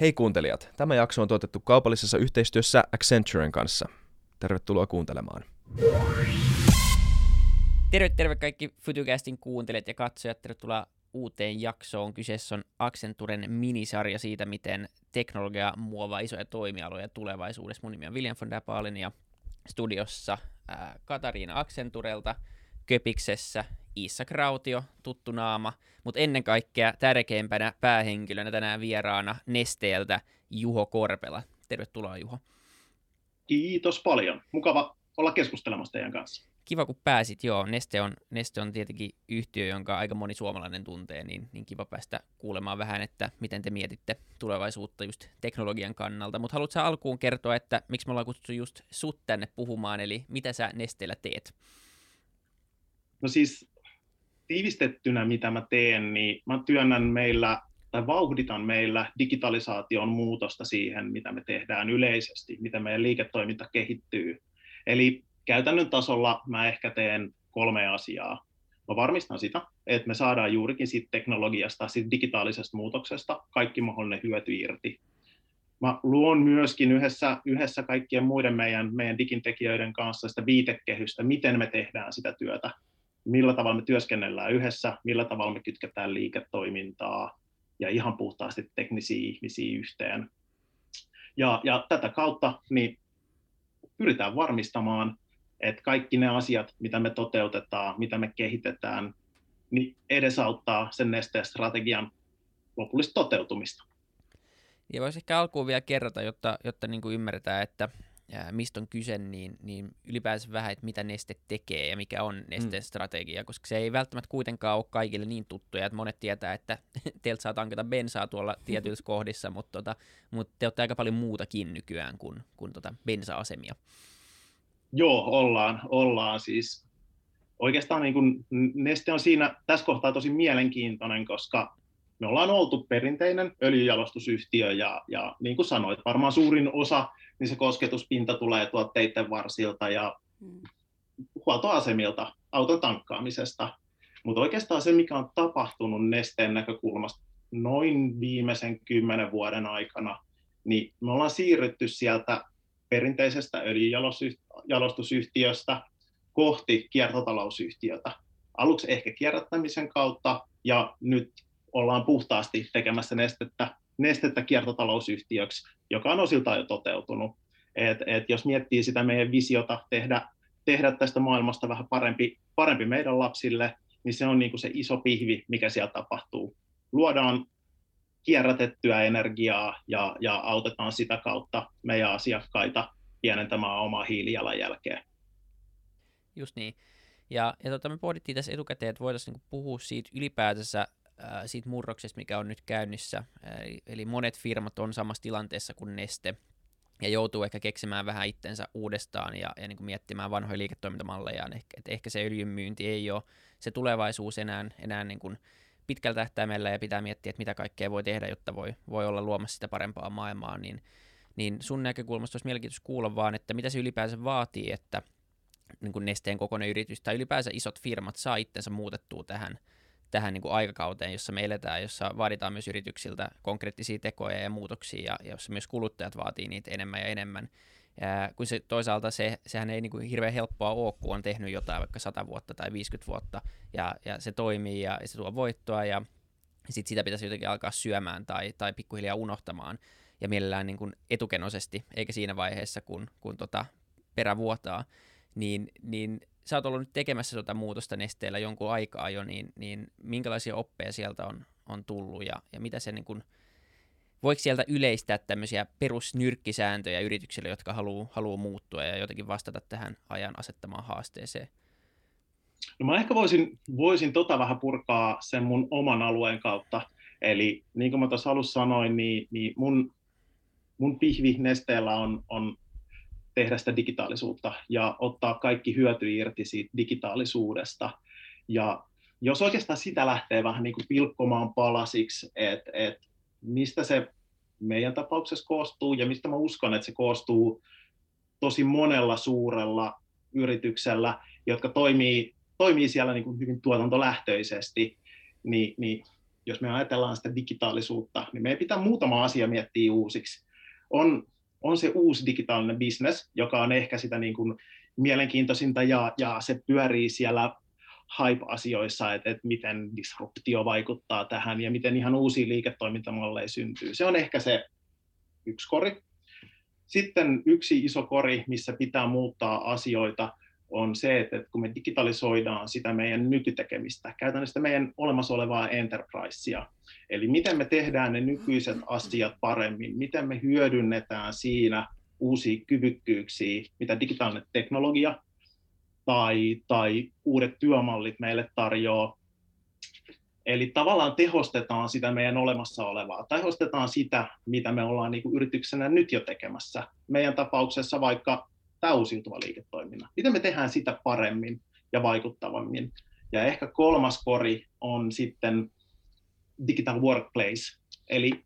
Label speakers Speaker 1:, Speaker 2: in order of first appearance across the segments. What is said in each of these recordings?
Speaker 1: Hei kuuntelijat, tämä jakso on tuotettu kaupallisessa yhteistyössä Accenturen kanssa. Tervetuloa kuuntelemaan.
Speaker 2: Terve, terve kaikki Futucastin kuuntelijat ja katsojat. Tervetuloa uuteen jaksoon. Kyseessä on Accenturen minisarja siitä, miten teknologia muovaa isoja toimialoja tulevaisuudessa. Mun nimi on William von der Paalen ja studiossa Katariina Accenturelta, Köpiksessä Iissa Krautio, tuttu naama, mutta ennen kaikkea tärkeimpänä päähenkilönä tänään vieraana Nesteeltä Juho Korpela. Tervetuloa Juho.
Speaker 3: Kiitos paljon. Mukava olla keskustelemassa teidän kanssa.
Speaker 2: Kiva kun pääsit, joo. Neste on, Neste on tietenkin yhtiö, jonka aika moni suomalainen tuntee, niin, niin kiva päästä kuulemaan vähän, että miten te mietitte tulevaisuutta just teknologian kannalta. Mutta haluatko alkuun kertoa, että miksi me ollaan kutsuttu just sut tänne puhumaan, eli mitä sä Nesteellä teet?
Speaker 3: No siis tiivistettynä, mitä mä teen, niin mä työnnän meillä tai vauhditan meillä digitalisaation muutosta siihen, mitä me tehdään yleisesti, miten meidän liiketoiminta kehittyy. Eli käytännön tasolla mä ehkä teen kolme asiaa. Mä varmistan sitä, että me saadaan juurikin siitä teknologiasta, siitä digitaalisesta muutoksesta kaikki mahdollinen hyöty irti. Mä luon myöskin yhdessä, yhdessä kaikkien muiden meidän, meidän digintekijöiden kanssa sitä viitekehystä, miten me tehdään sitä työtä millä tavalla me työskennellään yhdessä, millä tavalla me kytketään liiketoimintaa ja ihan puhtaasti teknisiä ihmisiä yhteen. Ja, ja tätä kautta niin pyritään varmistamaan, että kaikki ne asiat, mitä me toteutetaan, mitä me kehitetään, niin edesauttaa sen nesteen strategian lopullista toteutumista.
Speaker 2: Ja voisi ehkä alkuun vielä kerrata, jotta, jotta niin kuin ymmärretään, että mistä on kyse, niin, niin ylipäänsä vähän, että mitä Neste tekee ja mikä on Nesteen mm. strategia, koska se ei välttämättä kuitenkaan ole kaikille niin tuttuja, että monet tietää, että teiltä saa tankata bensaa tuolla tietyissä kohdissa, mutta, tota, mutta te olette aika paljon muutakin nykyään kuin, kuin tota bensa-asemia.
Speaker 3: Joo, ollaan, ollaan siis. Oikeastaan niin kuin Neste on siinä tässä kohtaa tosi mielenkiintoinen, koska me ollaan oltu perinteinen öljyjalostusyhtiö ja, ja niin kuin sanoit, varmaan suurin osa niin se kosketuspinta tulee tuotteiden varsilta ja mm. huoltoasemilta auton tankkaamisesta. Mutta oikeastaan se, mikä on tapahtunut nesteen näkökulmasta noin viimeisen kymmenen vuoden aikana, niin me ollaan siirrytty sieltä perinteisestä öljyjalostusyhtiöstä kohti kiertotalousyhtiötä. Aluksi ehkä kierrättämisen kautta, ja nyt ollaan puhtaasti tekemässä nestettä, nestettä kiertotalousyhtiöksi, joka on osiltaan jo toteutunut. Et, et jos miettii sitä meidän visiota tehdä, tehdä tästä maailmasta vähän parempi, parempi meidän lapsille, niin se on niin kuin se iso pihvi, mikä siellä tapahtuu. Luodaan kierrätettyä energiaa ja, ja autetaan sitä kautta meidän asiakkaita pienentämään omaa hiilijalanjälkeä.
Speaker 2: Just niin. Ja, ja tota, me pohdittiin tässä etukäteen, että voitaisiin niinku puhua siitä ylipäätänsä siitä murroksesta, mikä on nyt käynnissä. Eli, eli monet firmat on samassa tilanteessa kuin Neste ja joutuu ehkä keksimään vähän itsensä uudestaan ja, ja niin kuin miettimään vanhoja liiketoimintamalleja. Että ehkä se öljyn myynti ei ole se tulevaisuus enää, enää niin kuin pitkällä tähtäimellä ja pitää miettiä, että mitä kaikkea voi tehdä, jotta voi, voi olla luomassa sitä parempaa maailmaa, niin, niin sun näkökulmasta olisi mielenkiintoista kuulla vaan, että mitä se ylipäänsä vaatii, että niin kuin nesteen kokoinen yritys tai ylipäänsä isot firmat saa itsensä muutettua tähän – tähän niin kuin aikakauteen, jossa me eletään, jossa vaaditaan myös yrityksiltä konkreettisia tekoja ja muutoksia, ja jossa myös kuluttajat vaatii niitä enemmän ja enemmän. Ja kun se, toisaalta se, sehän ei niin kuin hirveän helppoa ole, kun on tehnyt jotain vaikka 100 vuotta tai 50 vuotta, ja, ja se toimii ja, ja se tuo voittoa, ja sitten sitä pitäisi jotenkin alkaa syömään tai, tai pikkuhiljaa unohtamaan, ja mielellään niin kuin etukenoisesti, eikä siinä vaiheessa, kun, kun tota perä vuotaa, niin, niin sä oot ollut nyt tekemässä tuota muutosta nesteellä jonkun aikaa jo, niin, niin minkälaisia oppeja sieltä on, on tullut ja, ja mitä se niin kun, voiko sieltä yleistää tämmöisiä perusnyrkkisääntöjä yrityksille, jotka haluaa haluu muuttua ja jotenkin vastata tähän ajan asettamaan haasteeseen?
Speaker 3: No mä ehkä voisin, voisin tota vähän purkaa sen mun oman alueen kautta. Eli niin kuin mä tuossa alussa sanoin, niin, niin mun, mun pihvi nesteellä on, on tehdä sitä digitaalisuutta ja ottaa kaikki hyöty irti siitä digitaalisuudesta. Ja jos oikeastaan sitä lähtee vähän niin kuin pilkkomaan palasiksi, että et mistä se meidän tapauksessa koostuu ja mistä mä uskon, että se koostuu tosi monella suurella yrityksellä, jotka toimii, toimii siellä niin kuin hyvin tuotantolähtöisesti, niin, niin jos me ajatellaan sitä digitaalisuutta, niin meidän pitää muutama asia miettiä uusiksi. On, on se uusi digitaalinen business, joka on ehkä sitä niin kuin mielenkiintoisinta ja, ja se pyörii siellä hype-asioissa, että, että miten disruptio vaikuttaa tähän ja miten ihan uusia liiketoimintamalleja syntyy. Se on ehkä se yksi kori. Sitten yksi iso kori, missä pitää muuttaa asioita, on se, että kun me digitalisoidaan sitä meidän nykytekemistä, käytännössä meidän olemassa olevaa enterprisea, eli miten me tehdään ne nykyiset asiat paremmin, miten me hyödynnetään siinä uusia kyvykkyyksiä, mitä digitaalinen teknologia tai, tai uudet työmallit meille tarjoaa. Eli tavallaan tehostetaan sitä meidän olemassa olevaa, tehostetaan sitä, mitä me ollaan niin kuin yrityksenä nyt jo tekemässä. Meidän tapauksessa vaikka tämä uusiutuva liiketoiminta. Miten me tehdään sitä paremmin ja vaikuttavammin? Ja ehkä kolmas kori on sitten digital workplace, eli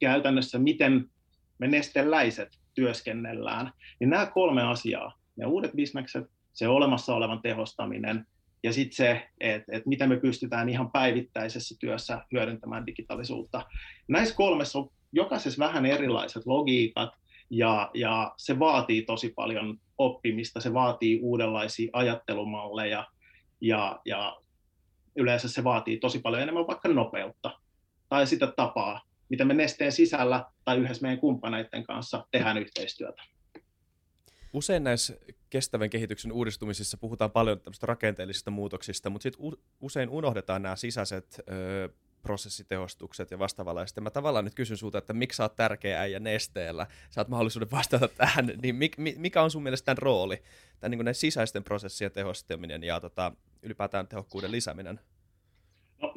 Speaker 3: käytännössä miten me nesteläiset työskennellään. Niin nämä kolme asiaa, ne uudet bisnekset, se olemassa olevan tehostaminen ja sitten se, että, että miten me pystytään ihan päivittäisessä työssä hyödyntämään digitaalisuutta. Näissä kolmessa on jokaisessa vähän erilaiset logiikat, ja, ja se vaatii tosi paljon oppimista, se vaatii uudenlaisia ajattelumalleja ja, ja yleensä se vaatii tosi paljon enemmän vaikka nopeutta tai sitä tapaa, miten me nesteen sisällä tai yhdessä meidän kumppaneiden kanssa tehdään yhteistyötä.
Speaker 1: Usein näissä kestävän kehityksen uudistumisissa puhutaan paljon rakenteellisista muutoksista, mutta sitten usein unohdetaan nämä sisäiset ö, prosessitehostukset ja vastaavalla. Ja sitten mä tavallaan nyt kysyn sulta, että miksi sä oot tärkeä äijä nesteellä, saat mahdollisuuden vastata tähän, niin mikä on sun mielestä tämän rooli, tämän niin näiden sisäisten prosessien tehostaminen ja tota, ylipäätään tehokkuuden lisääminen?
Speaker 3: No,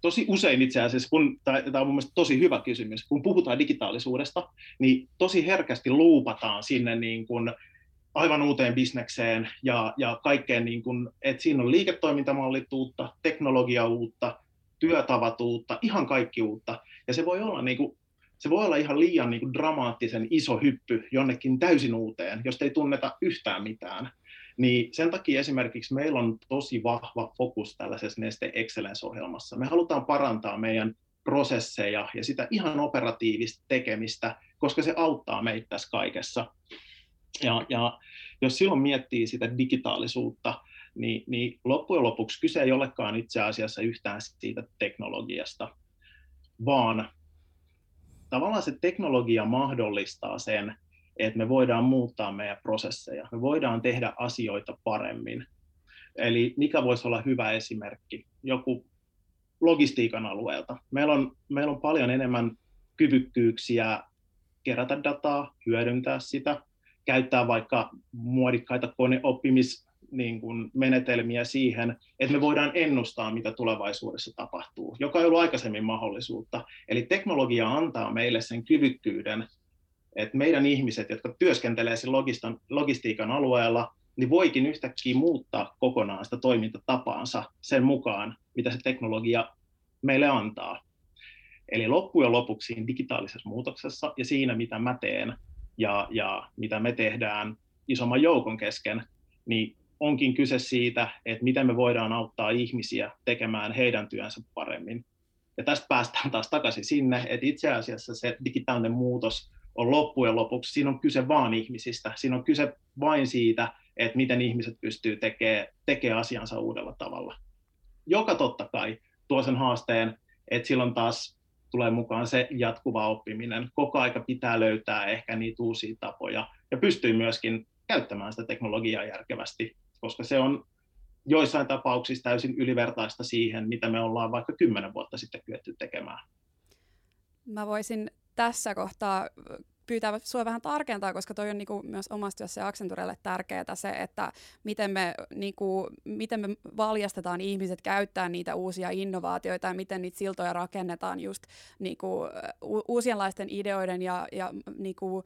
Speaker 3: tosi usein itse asiassa, kun, tämä on mun mielestä tosi hyvä kysymys, kun puhutaan digitaalisuudesta, niin tosi herkästi luupataan sinne niin kuin aivan uuteen bisnekseen ja, ja kaikkeen, niin kuin, että siinä on liiketoimintamallit uutta, teknologia uutta, työtavat uutta, ihan kaikki uutta. Ja se voi olla, niin kuin, se voi olla ihan liian niin kuin dramaattisen iso hyppy jonnekin täysin uuteen, jos ei tunneta yhtään mitään. Niin sen takia esimerkiksi meillä on tosi vahva fokus tällaisessa Neste Excellence-ohjelmassa. Me halutaan parantaa meidän prosesseja ja sitä ihan operatiivista tekemistä, koska se auttaa meitä tässä kaikessa. Ja, ja jos silloin miettii sitä digitaalisuutta, niin, niin loppujen lopuksi kyse ei olekaan itse asiassa yhtään siitä teknologiasta, vaan tavallaan se teknologia mahdollistaa sen, että me voidaan muuttaa meidän prosesseja, me voidaan tehdä asioita paremmin. Eli mikä voisi olla hyvä esimerkki? Joku logistiikan alueelta. Meillä on, meillä on paljon enemmän kyvykkyyksiä kerätä dataa, hyödyntää sitä, käyttää vaikka muodikkaita koneoppimis niin kuin menetelmiä siihen, että me voidaan ennustaa, mitä tulevaisuudessa tapahtuu, joka ei ollut aikaisemmin mahdollisuutta. Eli teknologia antaa meille sen kyvykkyyden, että meidän ihmiset, jotka työskentelee sen logistiikan alueella, niin voikin yhtäkkiä muuttaa kokonaan sitä toimintatapaansa sen mukaan, mitä se teknologia meille antaa. Eli loppujen lopuksi digitaalisessa muutoksessa ja siinä, mitä mä teen ja, ja mitä me tehdään isomman joukon kesken, niin onkin kyse siitä, että miten me voidaan auttaa ihmisiä tekemään heidän työnsä paremmin. Ja tästä päästään taas takaisin sinne, että itse asiassa se digitaalinen muutos on loppujen lopuksi, siinä on kyse vain ihmisistä, siinä on kyse vain siitä, että miten ihmiset pystyy tekemään tekee asiansa uudella tavalla. Joka totta kai tuo sen haasteen, että silloin taas tulee mukaan se jatkuva oppiminen. Koko aika pitää löytää ehkä niitä uusia tapoja ja pystyy myöskin käyttämään sitä teknologiaa järkevästi koska se on joissain tapauksissa täysin ylivertaista siihen, mitä me ollaan vaikka kymmenen vuotta sitten kyetty tekemään.
Speaker 4: Mä voisin tässä kohtaa pyytää sinua vähän tarkentaa, koska toi on niinku myös omassa työssä Accenturelle tärkeää se, että miten me, niinku, miten me valjastetaan ihmiset käyttää niitä uusia innovaatioita ja miten niitä siltoja rakennetaan just niinku, u- uusienlaisten ideoiden ja, ja niinku,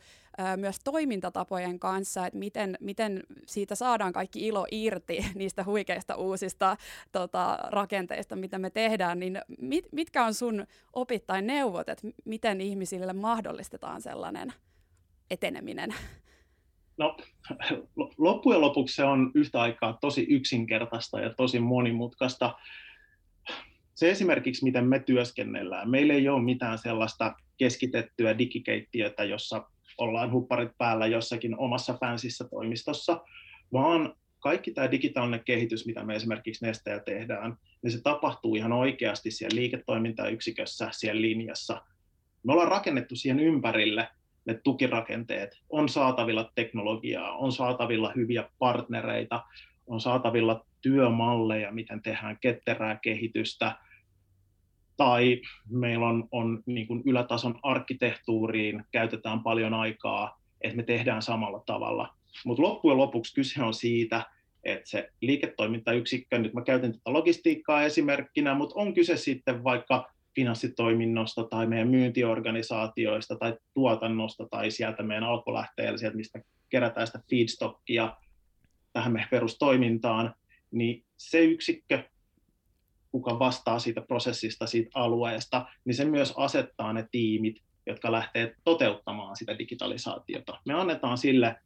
Speaker 4: myös toimintatapojen kanssa, että miten, miten siitä saadaan kaikki ilo irti niistä huikeista uusista tota, rakenteista, mitä me tehdään, niin mit, mitkä on sun opit tai neuvot, että miten ihmisille mahdollistetaan sellainen eteneminen?
Speaker 3: No, loppujen lopuksi se on yhtä aikaa tosi yksinkertaista ja tosi monimutkaista. se esimerkiksi, miten me työskennellään. Meillä ei ole mitään sellaista keskitettyä digikeittiötä, jossa ollaan hupparit päällä jossakin omassa fänsissä toimistossa, vaan kaikki tämä digitaalinen kehitys, mitä me esimerkiksi Nesteellä tehdään, niin se tapahtuu ihan oikeasti siellä liiketoimintayksikössä, siellä linjassa. Me ollaan rakennettu siihen ympärille ne tukirakenteet, on saatavilla teknologiaa, on saatavilla hyviä partnereita, on saatavilla työmalleja, miten tehdään ketterää kehitystä, tai meillä on, on niin kuin ylätason arkkitehtuuriin käytetään paljon aikaa, että me tehdään samalla tavalla. Mutta loppujen lopuksi kyse on siitä, että se liiketoimintayksikkö, nyt mä käytän tätä logistiikkaa esimerkkinä, mutta on kyse sitten vaikka finanssitoiminnosta tai meidän myyntiorganisaatioista tai tuotannosta tai sieltä meidän alkulähteellä, sieltä mistä kerätään sitä feedstockia tähän meidän perustoimintaan, niin se yksikkö, kuka vastaa siitä prosessista, siitä alueesta, niin se myös asettaa ne tiimit, jotka lähtee toteuttamaan sitä digitalisaatiota. Me annetaan sille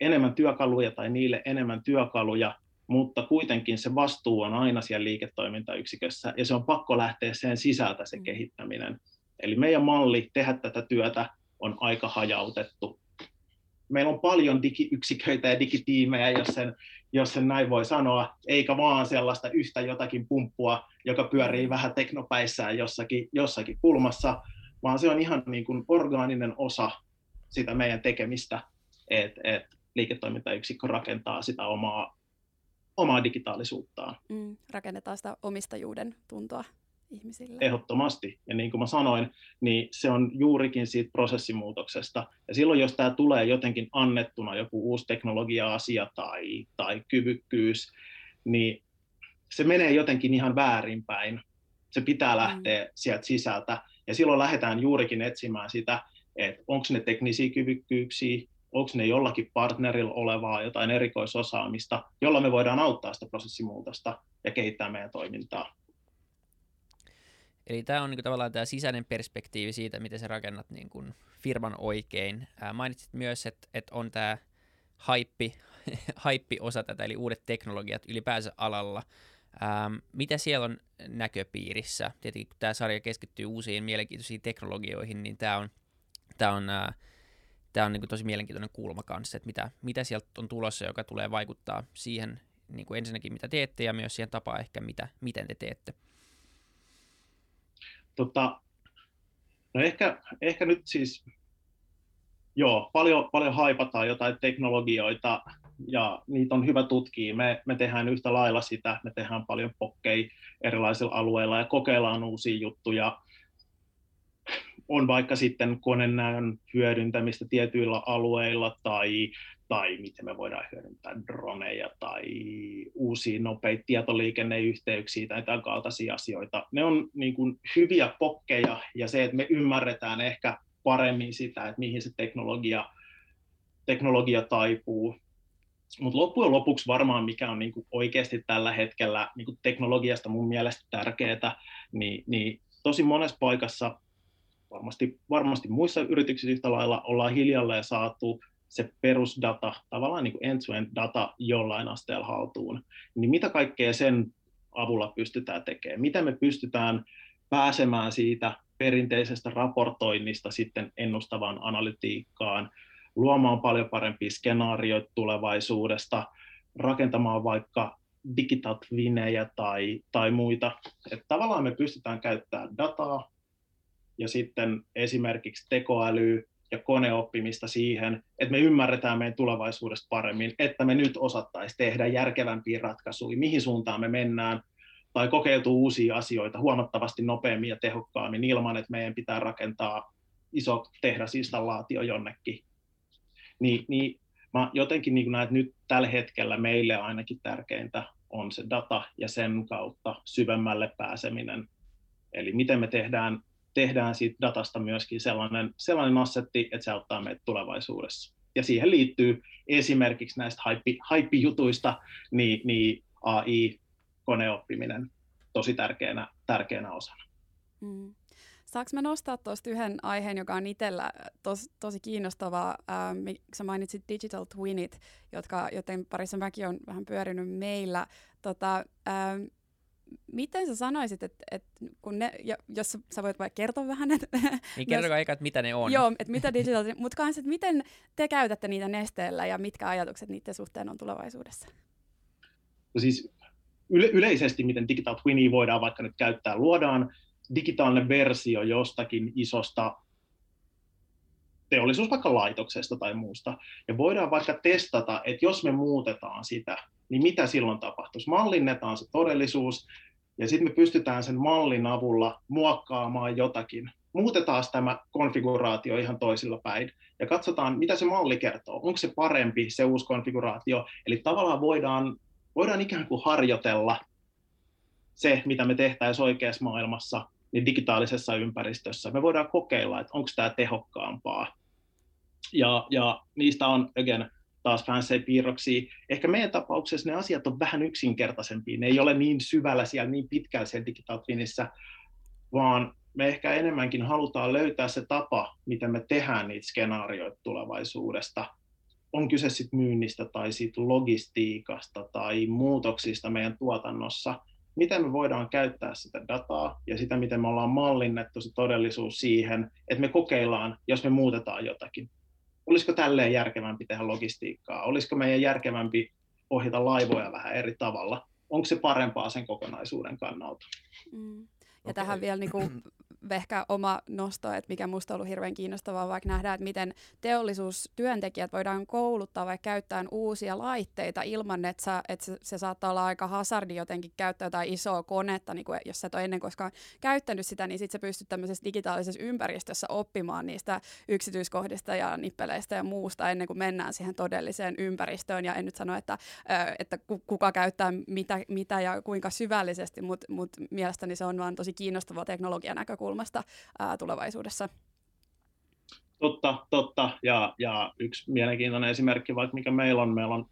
Speaker 3: enemmän työkaluja tai niille enemmän työkaluja, mutta kuitenkin se vastuu on aina siellä liiketoimintayksikössä ja se on pakko lähteä sen sisältä se mm. kehittäminen. Eli meidän malli tehdä tätä työtä on aika hajautettu. Meillä on paljon digiyksiköitä ja digitiimejä, jos sen, jos sen näin voi sanoa, eikä vaan sellaista yhtä jotakin pumppua, joka pyörii vähän teknopäissään jossakin, jossakin kulmassa, vaan se on ihan niin kuin orgaaninen osa sitä meidän tekemistä, että et liiketoimintayksikkö rakentaa sitä omaa, omaa digitaalisuuttaan.
Speaker 4: Mm, rakennetaan sitä omistajuuden tuntoa ihmisille.
Speaker 3: Ehdottomasti. Ja niin kuin mä sanoin, niin se on juurikin siitä prosessimuutoksesta. Ja silloin, jos tämä tulee jotenkin annettuna, joku uusi teknologia-asia tai, tai kyvykkyys, niin se menee jotenkin ihan väärinpäin. Se pitää mm. lähteä mm. sieltä sisältä. Ja silloin lähdetään juurikin etsimään sitä, että onko ne teknisiä kyvykkyyksiä, onko ne jollakin partnerilla olevaa jotain erikoisosaamista, jolla me voidaan auttaa sitä prosessimuutosta ja kehittää meidän toimintaa.
Speaker 2: Eli tämä on niin tavallaan tämä sisäinen perspektiivi siitä, miten sä rakennat niin kuin firman oikein. Ää, mainitsit myös, että, että on tämä haippi, haippi-osa tätä, eli uudet teknologiat ylipäänsä alalla. Ähm, mitä siellä on näköpiirissä? Tietenkin kun tämä sarja keskittyy uusiin mielenkiintoisiin teknologioihin, niin tämä on, tämä on äh, tämä on niin kuin tosi mielenkiintoinen kulma kanssa, että mitä, mitä sieltä on tulossa, joka tulee vaikuttaa siihen niin kuin ensinnäkin, mitä teette, ja myös siihen tapaan ehkä, mitä, miten te teette.
Speaker 3: Tota, no ehkä, ehkä nyt siis, joo, paljon, paljon haipataan jotain teknologioita, ja niitä on hyvä tutkia. Me, me tehdään yhtä lailla sitä, me tehdään paljon pokkeja erilaisilla alueilla ja kokeillaan uusia juttuja, on vaikka sitten konenäön hyödyntämistä tietyillä alueilla tai, tai miten me voidaan hyödyntää droneja tai uusia nopeita tietoliikenneyhteyksiä tai tämän kaltaisia asioita. Ne on niin kuin hyviä pokkeja ja se, että me ymmärretään ehkä paremmin sitä, että mihin se teknologia, teknologia taipuu. Mutta loppujen lopuksi varmaan mikä on niin kuin oikeasti tällä hetkellä niin kuin teknologiasta mun mielestä tärkeää, niin, niin tosi monessa paikassa varmasti, varmasti muissa yrityksissä yhtä lailla ollaan hiljalleen saatu se perusdata, tavallaan niin kuin end-to-end data jollain asteella haltuun, niin mitä kaikkea sen avulla pystytään tekemään? Miten me pystytään pääsemään siitä perinteisestä raportoinnista sitten ennustavaan analytiikkaan, luomaan paljon parempia skenaarioita tulevaisuudesta, rakentamaan vaikka digital twinejä tai, tai muita. Että tavallaan me pystytään käyttämään dataa ja sitten esimerkiksi tekoälyä ja koneoppimista siihen, että me ymmärretään meidän tulevaisuudesta paremmin, että me nyt osattaisiin tehdä järkevämpiä ratkaisuja, mihin suuntaan me mennään, tai kokeiltua uusia asioita huomattavasti nopeammin ja tehokkaammin ilman, että meidän pitää rakentaa iso tehdasinstallaatio jonnekin. Niin, niin mä jotenkin niin näen, että nyt tällä hetkellä meille ainakin tärkeintä on se data ja sen kautta syvemmälle pääseminen. Eli miten me tehdään tehdään siitä datasta myöskin sellainen, sellainen assetti, että se auttaa meitä tulevaisuudessa. Ja siihen liittyy esimerkiksi näistä hype-jutuista niin, niin AI, koneoppiminen tosi tärkeänä, tärkeänä osana.
Speaker 4: Mm. Saanko mä nostaa tuosta yhden aiheen, joka on itsellä tos, tosi kiinnostavaa? Ähm, sä mainitsit digital twinit, jotka, joten parissa mäkin on vähän pyörinyt meillä. Tota, ähm, miten sä sanoisit, että, että kun ne, jos sä voit vaikka kertoa vähän, että...
Speaker 2: Niin kertokaa eikä, että mitä ne on.
Speaker 4: Joo, että mitä digital, mutta kanssa, että miten te käytätte niitä nesteellä ja mitkä ajatukset niiden suhteen on tulevaisuudessa?
Speaker 3: No siis yle- yleisesti, miten digital twinia voidaan vaikka nyt käyttää, luodaan digitaalinen versio jostakin isosta teollisuus vaikka laitoksesta tai muusta, ja voidaan vaikka testata, että jos me muutetaan sitä, niin mitä silloin tapahtuisi? Mallinnetaan se todellisuus, ja sitten me pystytään sen mallin avulla muokkaamaan jotakin. Muutetaan tämä konfiguraatio ihan toisilla päin, ja katsotaan, mitä se malli kertoo. Onko se parempi, se uusi konfiguraatio? Eli tavallaan voidaan, voidaan ikään kuin harjoitella se, mitä me tehtäisiin oikeassa maailmassa, niin digitaalisessa ympäristössä. Me voidaan kokeilla, että onko tämä tehokkaampaa. Ja, ja niistä on, again, taas fancy piirroksia. Ehkä meidän tapauksessa ne asiat on vähän yksinkertaisempia. Ne ei ole niin syvällä siellä, niin pitkällä siellä digital twinissä, vaan me ehkä enemmänkin halutaan löytää se tapa, miten me tehdään niitä skenaarioita tulevaisuudesta. On kyse sitten myynnistä tai siitä logistiikasta tai muutoksista meidän tuotannossa. Miten me voidaan käyttää sitä dataa ja sitä, miten me ollaan mallinnettu se todellisuus siihen, että me kokeillaan, jos me muutetaan jotakin olisiko tälleen järkevämpi tehdä logistiikkaa, olisiko meidän järkevämpi ohjata laivoja vähän eri tavalla, onko se parempaa sen kokonaisuuden kannalta.
Speaker 4: Mm. Ja okay. tähän vielä niin kuin ehkä oma nosto, että mikä minusta on ollut hirveän kiinnostavaa, vaikka nähdään, että miten teollisuustyöntekijät voidaan kouluttaa vaikka käyttämään uusia laitteita ilman, että, sä, että se, se saattaa olla aika hazardi jotenkin käyttää jotain isoa konetta, niin kuin jos sä et ole ennen koskaan käyttänyt sitä, niin sitten sä pystyt tämmöisessä digitaalisessa ympäristössä oppimaan niistä yksityiskohdista ja nippeleistä ja muusta ennen kuin mennään siihen todelliseen ympäristöön. Ja en nyt sano, että, että kuka käyttää mitä, mitä ja kuinka syvällisesti, mutta mut mielestäni se on vaan tosi kiinnostava teknologian näkökulma näkökulmasta ää, tulevaisuudessa.
Speaker 3: Totta, totta. Ja, ja yksi mielenkiintoinen esimerkki, vaikka mikä meillä on, meillä on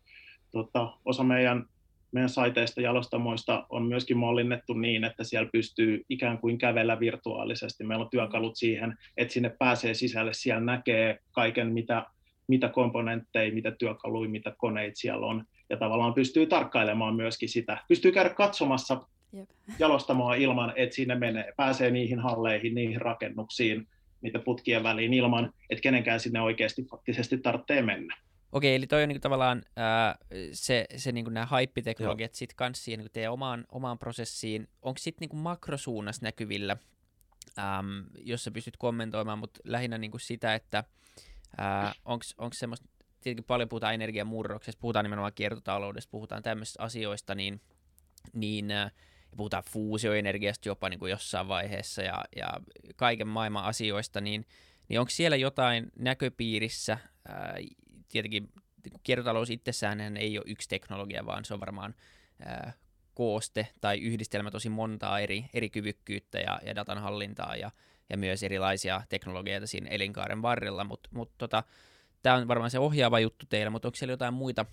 Speaker 3: tota, osa meidän, meidän saiteista jalostamoista on myöskin mallinnettu niin, että siellä pystyy ikään kuin kävellä virtuaalisesti. Meillä on työkalut siihen, että sinne pääsee sisälle, siellä näkee kaiken, mitä, mitä komponentteja, mitä työkaluja, mitä koneita siellä on, ja tavallaan pystyy tarkkailemaan myöskin sitä. Pystyy käydä katsomassa Jep. jalostamoa ilman, että sinne menee, pääsee niihin halleihin, niihin rakennuksiin, niitä putkien väliin ilman, että kenenkään sinne oikeasti faktisesti tarvitsee mennä.
Speaker 2: Okei, eli toi on niin tavallaan ää, se, se niin nämä haippiteknologiat sitten kanssa siihen niin teidän omaan, omaan prosessiin. Onko sitten niin makrosuunnassa näkyvillä, äm, jos sä pystyt kommentoimaan, mutta lähinnä niin sitä, että onko semmoista, tietenkin paljon puhutaan energiamurroksesta, puhutaan nimenomaan kiertotaloudesta, puhutaan tämmöisistä asioista, niin, niin äh, ja puhutaan fuusioenergiasta jopa niin kuin jossain vaiheessa ja, ja kaiken maailman asioista, niin, niin onko siellä jotain näköpiirissä, ää, tietenkin niin kiertotalous itsessään ei ole yksi teknologia, vaan se on varmaan ää, kooste tai yhdistelmä tosi montaa eri, eri kyvykkyyttä ja, ja datan hallintaa ja, ja myös erilaisia teknologioita siinä elinkaaren varrella, mutta mut tota, tämä on varmaan se ohjaava juttu teillä, mutta onko siellä jotain muita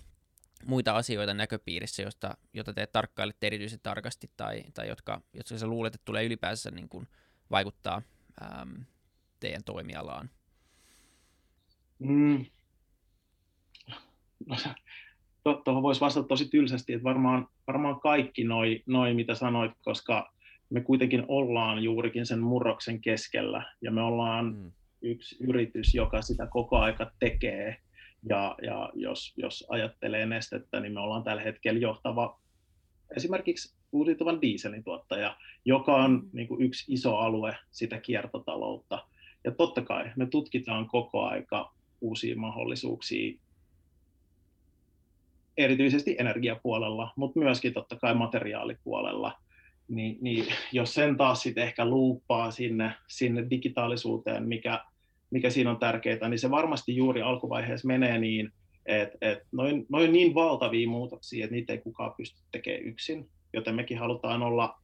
Speaker 2: muita asioita näköpiirissä, josta, jota te tarkkailette erityisen tarkasti tai, tai jotka, jotka sä luulet, että tulee ylipäänsä niin kuin vaikuttaa äm, teidän toimialaan?
Speaker 3: Mm. No, tuohon voisi vastata tosi tylsästi, että varmaan, varmaan kaikki noi, noi, mitä sanoit, koska me kuitenkin ollaan juurikin sen murroksen keskellä ja me ollaan mm. yksi yritys, joka sitä koko aika tekee ja, ja jos, jos ajattelee nestettä, niin me ollaan tällä hetkellä johtava esimerkiksi uusiutuvan dieselin tuottaja, joka on mm. niin kuin yksi iso alue sitä kiertotaloutta. Ja totta kai me tutkitaan koko aika uusia mahdollisuuksia, erityisesti energiapuolella, mutta myöskin totta kai materiaalipuolella. Niin, niin jos sen taas sitten ehkä luuppaa sinne, sinne digitaalisuuteen, mikä mikä siinä on tärkeää, niin se varmasti juuri alkuvaiheessa menee niin, että et noin, noin niin valtavia muutoksia, että niitä ei kukaan pysty tekemään yksin, joten mekin halutaan olla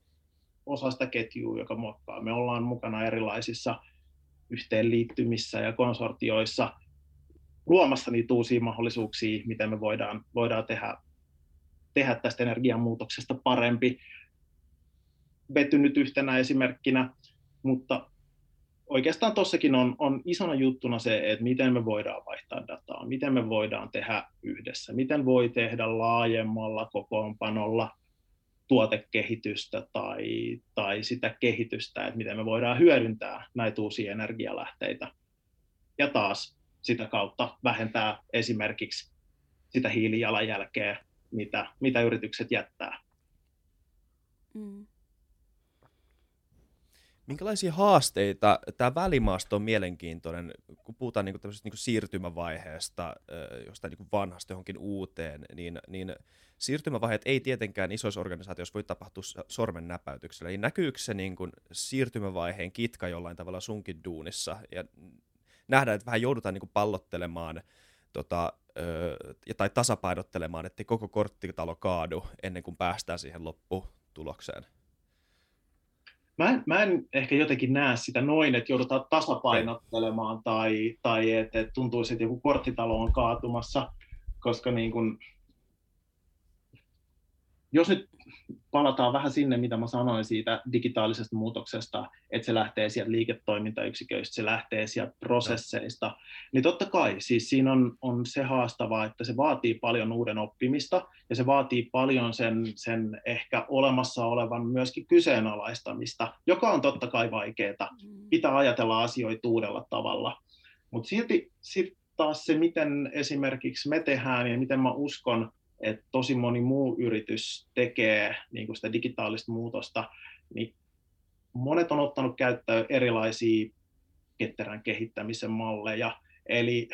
Speaker 3: osa sitä ketjua, joka muokkaa. Me ollaan mukana erilaisissa yhteenliittymissä ja konsortioissa luomassa niitä uusia mahdollisuuksia, miten me voidaan, voidaan tehdä, tehdä tästä energiamuutoksesta parempi. Vety nyt yhtenä esimerkkinä, mutta oikeastaan tuossakin on, on isona juttuna se, että miten me voidaan vaihtaa dataa, miten me voidaan tehdä yhdessä, miten voi tehdä laajemmalla kokoonpanolla tuotekehitystä tai, tai sitä kehitystä, että miten me voidaan hyödyntää näitä uusia energialähteitä. Ja taas sitä kautta vähentää esimerkiksi sitä hiilijalanjälkeä, mitä, mitä yritykset jättää. Mm.
Speaker 1: Minkälaisia haasteita tämä välimaasto on mielenkiintoinen, kun puhutaan niin kuin niin kuin siirtymävaiheesta jostain niin kuin vanhasta johonkin uuteen, niin, niin siirtymävaiheet ei tietenkään isoissa organisaatioissa voi tapahtua sormen näpäytyksellä. Eli näkyykö se niin kuin siirtymävaiheen kitka jollain tavalla sunkin duunissa? Ja nähdään, että vähän joudutaan niin kuin pallottelemaan tota, ö, tai tasapainottelemaan, että koko korttitalo kaadu ennen kuin päästään siihen lopputulokseen.
Speaker 3: Mä en, mä en ehkä jotenkin näe sitä noin, että joudutaan tasapainottelemaan tai, tai että et tuntuisi, että joku korttitalo on kaatumassa, koska niin kun, jos nyt palataan vähän sinne, mitä mä sanoin siitä digitaalisesta muutoksesta, että se lähtee sieltä liiketoimintayksiköistä, se lähtee sieltä prosesseista, niin totta kai siis siinä on, on se haastavaa, että se vaatii paljon uuden oppimista ja se vaatii paljon sen, sen ehkä olemassa olevan myöskin kyseenalaistamista, joka on totta kai vaikeaa. Mm. Pitää ajatella asioita uudella tavalla. Mutta silti sit taas se, miten esimerkiksi me tehdään ja miten mä uskon, että tosi moni muu yritys tekee niin kuin sitä digitaalista muutosta, niin monet on ottanut käyttöön erilaisia ketterän kehittämisen malleja. Eli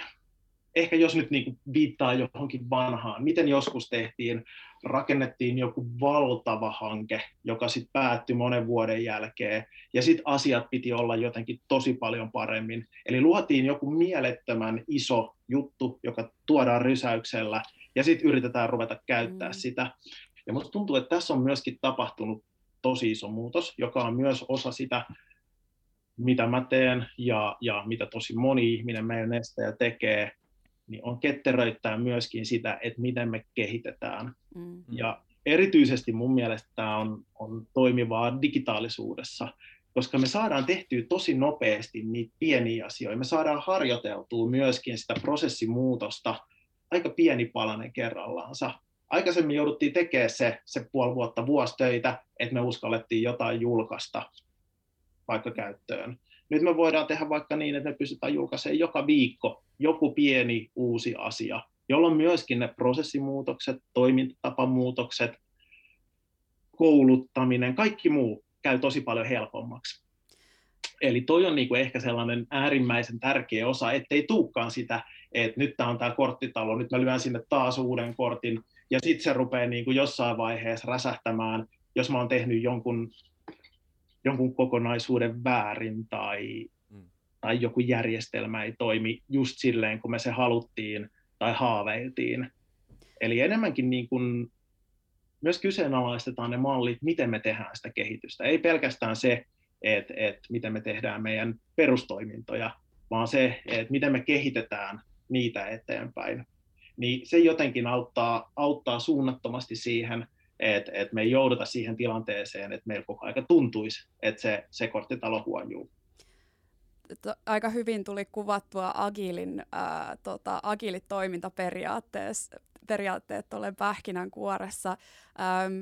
Speaker 3: ehkä jos nyt niin kuin viittaa johonkin vanhaan, miten joskus tehtiin, rakennettiin joku valtava hanke, joka sitten päättyi monen vuoden jälkeen, ja sitten asiat piti olla jotenkin tosi paljon paremmin. Eli luotiin joku mielettömän iso juttu, joka tuodaan rysäyksellä, ja sitten yritetään ruveta käyttää mm. sitä. Ja musta tuntuu, että tässä on myöskin tapahtunut tosi iso muutos, joka on myös osa sitä, mitä mä teen ja, ja mitä tosi moni ihminen meidän nestejä tekee, niin on ketteröittää myöskin sitä, että miten me kehitetään. Mm. Ja erityisesti mun mielestä tämä on, on toimivaa digitaalisuudessa, koska me saadaan tehtyä tosi nopeasti niitä pieniä asioita. Me saadaan harjoiteltua myöskin sitä prosessimuutosta aika pieni palanen kerrallaansa. Aikaisemmin jouduttiin tekemään se, se puoli vuotta vuositöitä, että me uskallettiin jotain julkaista vaikka käyttöön. Nyt me voidaan tehdä vaikka niin, että me pystytään julkaisemaan joka viikko joku pieni uusi asia, jolloin myöskin ne prosessimuutokset, toimintatapamuutokset, kouluttaminen, kaikki muu käy tosi paljon helpommaksi. Eli toi on niinku ehkä sellainen äärimmäisen tärkeä osa, ettei tuukkaan sitä, että nyt tämä on tämä korttitalo, nyt mä lyön sinne taas uuden kortin, ja sitten se rupeaa niinku jossain vaiheessa räsähtämään, jos mä oon tehnyt jonkun, jonkun kokonaisuuden väärin tai, mm. tai joku järjestelmä ei toimi just silleen, kun me se haluttiin tai haaveiltiin. Eli enemmänkin niin kuin myös kyseenalaistetaan ne mallit, miten me tehdään sitä kehitystä. Ei pelkästään se, että, että miten me tehdään meidän perustoimintoja, vaan se, että miten me kehitetään niitä eteenpäin. Niin se jotenkin auttaa, auttaa suunnattomasti siihen, että, että me ei jouduta siihen tilanteeseen, että meillä koko ajan tuntuisi, että se, se korttitalo huonjuu
Speaker 4: aika hyvin tuli kuvattua Agilin, ää, tota, Agilit toimintaperiaatteet tuolle pähkinänkuoressa. Ähm,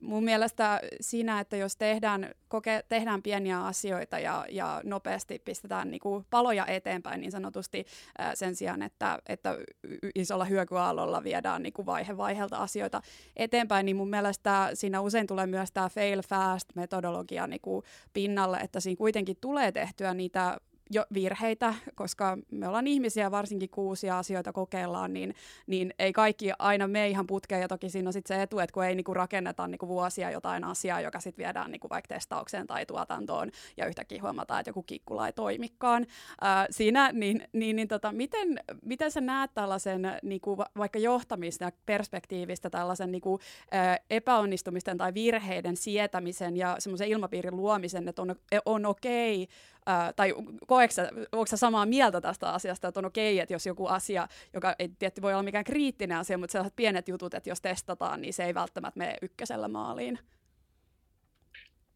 Speaker 4: mun mielestä siinä, että jos tehdään, koke, tehdään pieniä asioita ja, ja nopeasti pistetään niin kuin paloja eteenpäin niin sanotusti ää, sen sijaan, että, että isolla hyökyaallolla viedään niin kuin vaihe vaiheelta asioita eteenpäin, niin mun mielestä siinä usein tulee myös tämä fail fast metodologia niin kuin pinnalle, että siinä kuitenkin tulee tehtyä niitä jo virheitä, koska me ollaan ihmisiä, varsinkin kun uusia asioita kokeillaan, niin, niin ei kaikki aina me ihan putkeen, ja toki siinä on sitten se etu, että kun ei niinku rakenneta niinku vuosia jotain asiaa, joka sitten viedään niinku vaikka testaukseen tai tuotantoon, ja yhtäkkiä huomataan, että joku kikkula ei toimikaan. Ää, siinä, niin, niin, niin tota, miten, miten sä näet tällaisen niinku, vaikka johtamista perspektiivistä tällaisen niinku, ää, epäonnistumisten tai virheiden sietämisen ja semmoisen ilmapiirin luomisen, että on, on okei okay, Ää, tai onko sä samaa mieltä tästä asiasta, että on okei, että jos joku asia, joka ei tietysti voi olla mikään kriittinen asia, mutta sellaiset pienet jutut, että jos testataan, niin se ei välttämättä mene ykkösellä maaliin.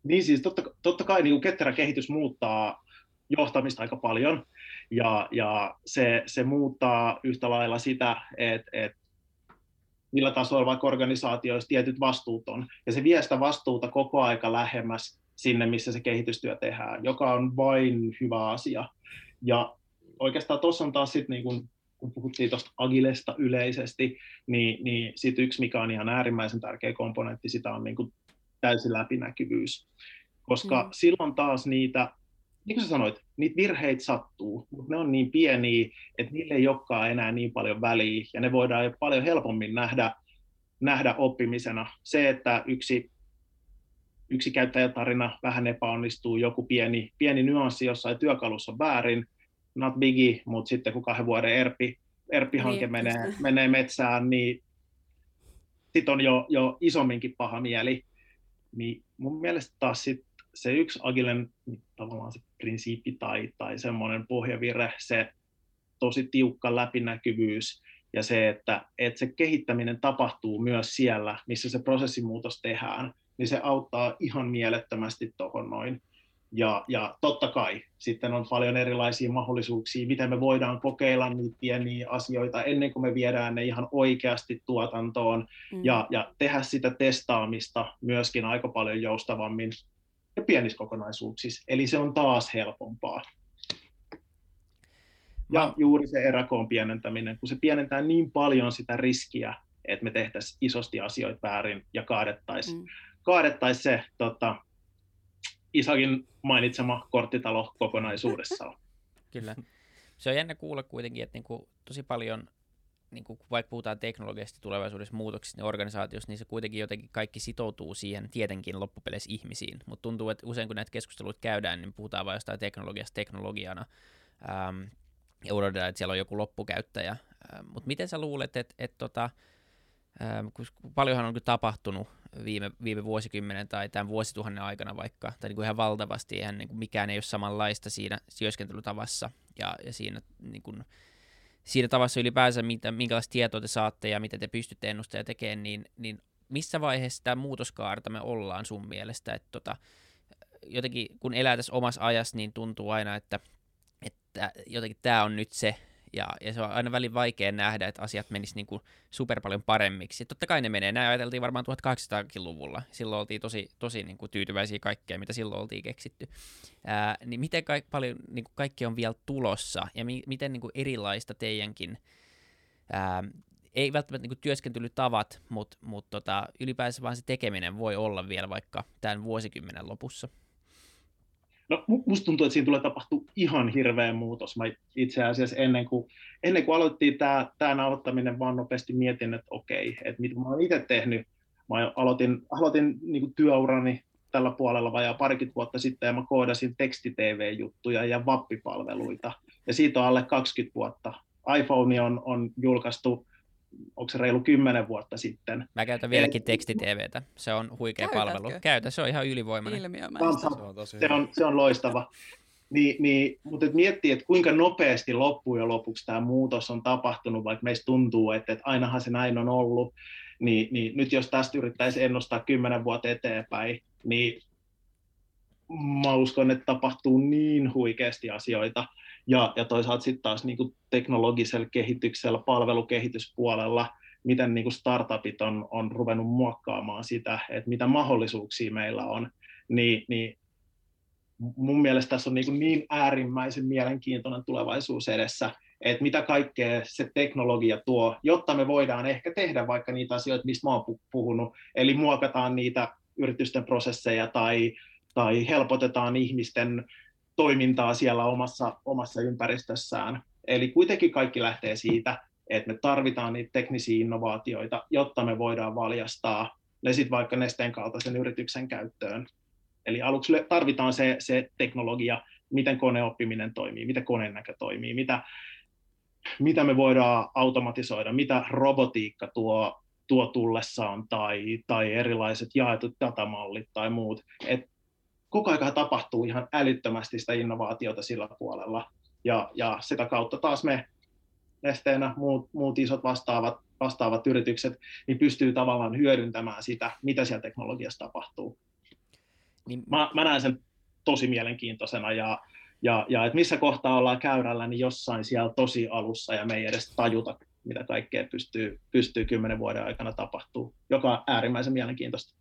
Speaker 3: Niin siis totta, totta kai niin ketterä kehitys muuttaa johtamista aika paljon, ja, ja se, se muuttaa yhtä lailla sitä, että, että millä tasolla vaikka organisaatioissa tietyt vastuut on. Ja se vie sitä vastuuta koko aika lähemmäs sinne, missä se kehitystyö tehdään, joka on vain hyvä asia. Ja oikeastaan tuossa on taas sitten, niin kun, kun puhuttiin tuosta agilesta yleisesti, niin, niin sit yksi, mikä on ihan äärimmäisen tärkeä komponentti, sitä on niin kuin täysi läpinäkyvyys. Koska mm. silloin taas niitä, niin kuin sä sanoit, niitä virheitä sattuu, mutta ne on niin pieniä, että niille ei olekaan enää niin paljon väliä, ja ne voidaan jo paljon helpommin nähdä, nähdä oppimisena. Se, että yksi yksi käyttäjätarina vähän epäonnistuu, joku pieni, pieni nyanssi jossain työkalussa väärin, not biggie, mutta sitten kun kahden vuoden ERPI, ERPI-hanke niin, menee, menee metsään, niin sitten on jo, jo isomminkin paha mieli. Niin mun mielestä taas sit se yksi Agilen tavallaan se prinsiippi tai, tai semmoinen pohjavire, se tosi tiukka läpinäkyvyys ja se, että, että se kehittäminen tapahtuu myös siellä, missä se prosessimuutos tehdään niin se auttaa ihan mielettömästi tuohon noin. Ja, ja totta kai sitten on paljon erilaisia mahdollisuuksia, miten me voidaan kokeilla niitä pieniä asioita ennen kuin me viedään ne ihan oikeasti tuotantoon mm. ja, ja tehdä sitä testaamista myöskin aika paljon joustavammin ja pienissä kokonaisuuksissa. Eli se on taas helpompaa. Ja juuri se eräkoon pienentäminen, kun se pienentää niin paljon sitä riskiä, että me tehtäisiin isosti asioita väärin ja kaadettaisiin mm kaadettaisiin se tota, Isakin mainitsema korttitalo kokonaisuudessaan.
Speaker 2: Kyllä. Se on jännä kuulla kuitenkin, että niinku tosi paljon, niinku, vaikka puhutaan teknologiasta tulevaisuudessa muutoksista niin organisaatiossa, niin se kuitenkin jotenkin kaikki sitoutuu siihen tietenkin loppupeleissä ihmisiin. Mutta tuntuu, että usein kun näitä keskusteluita käydään, niin puhutaan vain jostain teknologiasta teknologiana. Ähm, ja että siellä on joku loppukäyttäjä. Ähm, Mutta miten sä luulet, että et, tota, paljonhan on tapahtunut viime, viime vuosikymmenen tai tämän vuosituhannen aikana vaikka, tai niin kuin ihan valtavasti, eihän niin kuin mikään ei ole samanlaista siinä työskentelytavassa. Ja, ja siinä, niin kuin, siinä tavassa ylipäänsä, mitä, minkälaista tietoa te saatte ja miten te pystytte ennustamaan tekemään, niin, niin missä vaiheessa tämä muutoskaarta me ollaan sun mielestä, että tota, jotenkin kun elää tässä omassa ajassa, niin tuntuu aina, että, että jotenkin tämä on nyt se, ja, ja se on aina välin vaikea nähdä, että asiat menisivät niin kuin super paljon paremmiksi. Ja totta kai ne menee, näin ajateltiin varmaan 1800-luvulla. Silloin oltiin tosi, tosi niin kuin tyytyväisiä kaikkea, mitä silloin oltiin keksitty. Ää, niin miten ka- paljon niin kuin kaikki on vielä tulossa, ja mi- miten niin kuin erilaista teidänkin, ää, ei välttämättä niin kuin työskentelytavat, mutta mut tota, ylipäänsä vaan se tekeminen voi olla vielä vaikka tämän vuosikymmenen lopussa.
Speaker 3: No musta tuntuu, että siinä tulee tapahtua ihan hirveä muutos. Mä itse asiassa ennen kuin, ennen kuin aloittiin tämä, tämä nauhoittaminen, vaan nopeasti mietin, että okei, että mitä mä oon itse tehnyt. Mä aloitin, aloitin niin kuin työurani tällä puolella vajaa parikymmentä vuotta sitten ja mä koodasin teksti-tv-juttuja ja vappipalveluita. Ja siitä on alle 20 vuotta. iPhone on, on julkaistu onko se reilu kymmenen vuotta sitten.
Speaker 2: Mä käytän vieläkin teksti-TVtä. Se on huikea Käytätkö? palvelu. Käytä, se on ihan ylivoimainen.
Speaker 3: Se on, tosi se, on, se on loistava. Niin, niin, mutta et miettii, että kuinka nopeasti loppujen lopuksi tämä muutos on tapahtunut, vaikka meistä tuntuu, että, että ainahan se näin on ollut, niin, niin nyt jos tästä yrittäisi ennustaa kymmenen vuotta eteenpäin, niin mä uskon, että tapahtuu niin huikeasti asioita, ja, ja toisaalta sitten taas niin kuin teknologisella kehityksellä, palvelukehityspuolella, miten niin kuin startupit on, on ruvennut muokkaamaan sitä, että mitä mahdollisuuksia meillä on, niin, niin mun mielestä tässä on niin, niin äärimmäisen mielenkiintoinen tulevaisuus edessä, että mitä kaikkea se teknologia tuo, jotta me voidaan ehkä tehdä vaikka niitä asioita, mistä mä oon puhunut, eli muokataan niitä yritysten prosesseja tai, tai helpotetaan ihmisten toimintaa siellä omassa, omassa ympäristössään. Eli kuitenkin kaikki lähtee siitä, että me tarvitaan niitä teknisiä innovaatioita, jotta me voidaan valjastaa ne sitten vaikka Nesteen kaltaisen yrityksen käyttöön. Eli aluksi tarvitaan se, se teknologia, miten koneoppiminen toimii, miten konennäkö toimii, mitä, mitä me voidaan automatisoida, mitä robotiikka tuo, tuo tullessaan tai, tai erilaiset jaetut datamallit tai muut. Et koko ajan tapahtuu ihan älyttömästi sitä innovaatiota sillä puolella. Ja, ja sitä kautta taas me nesteenä, muut, muut isot vastaavat, vastaavat yritykset, niin pystyy tavallaan hyödyntämään sitä, mitä siellä teknologiassa tapahtuu. Niin... Mä, mä näen sen tosi mielenkiintoisena ja, ja, ja että missä kohtaa ollaan käyrällä, niin jossain siellä tosi alussa ja me ei edes tajuta, mitä kaikkea pystyy, pystyy kymmenen vuoden aikana tapahtuu, joka on äärimmäisen mielenkiintoista.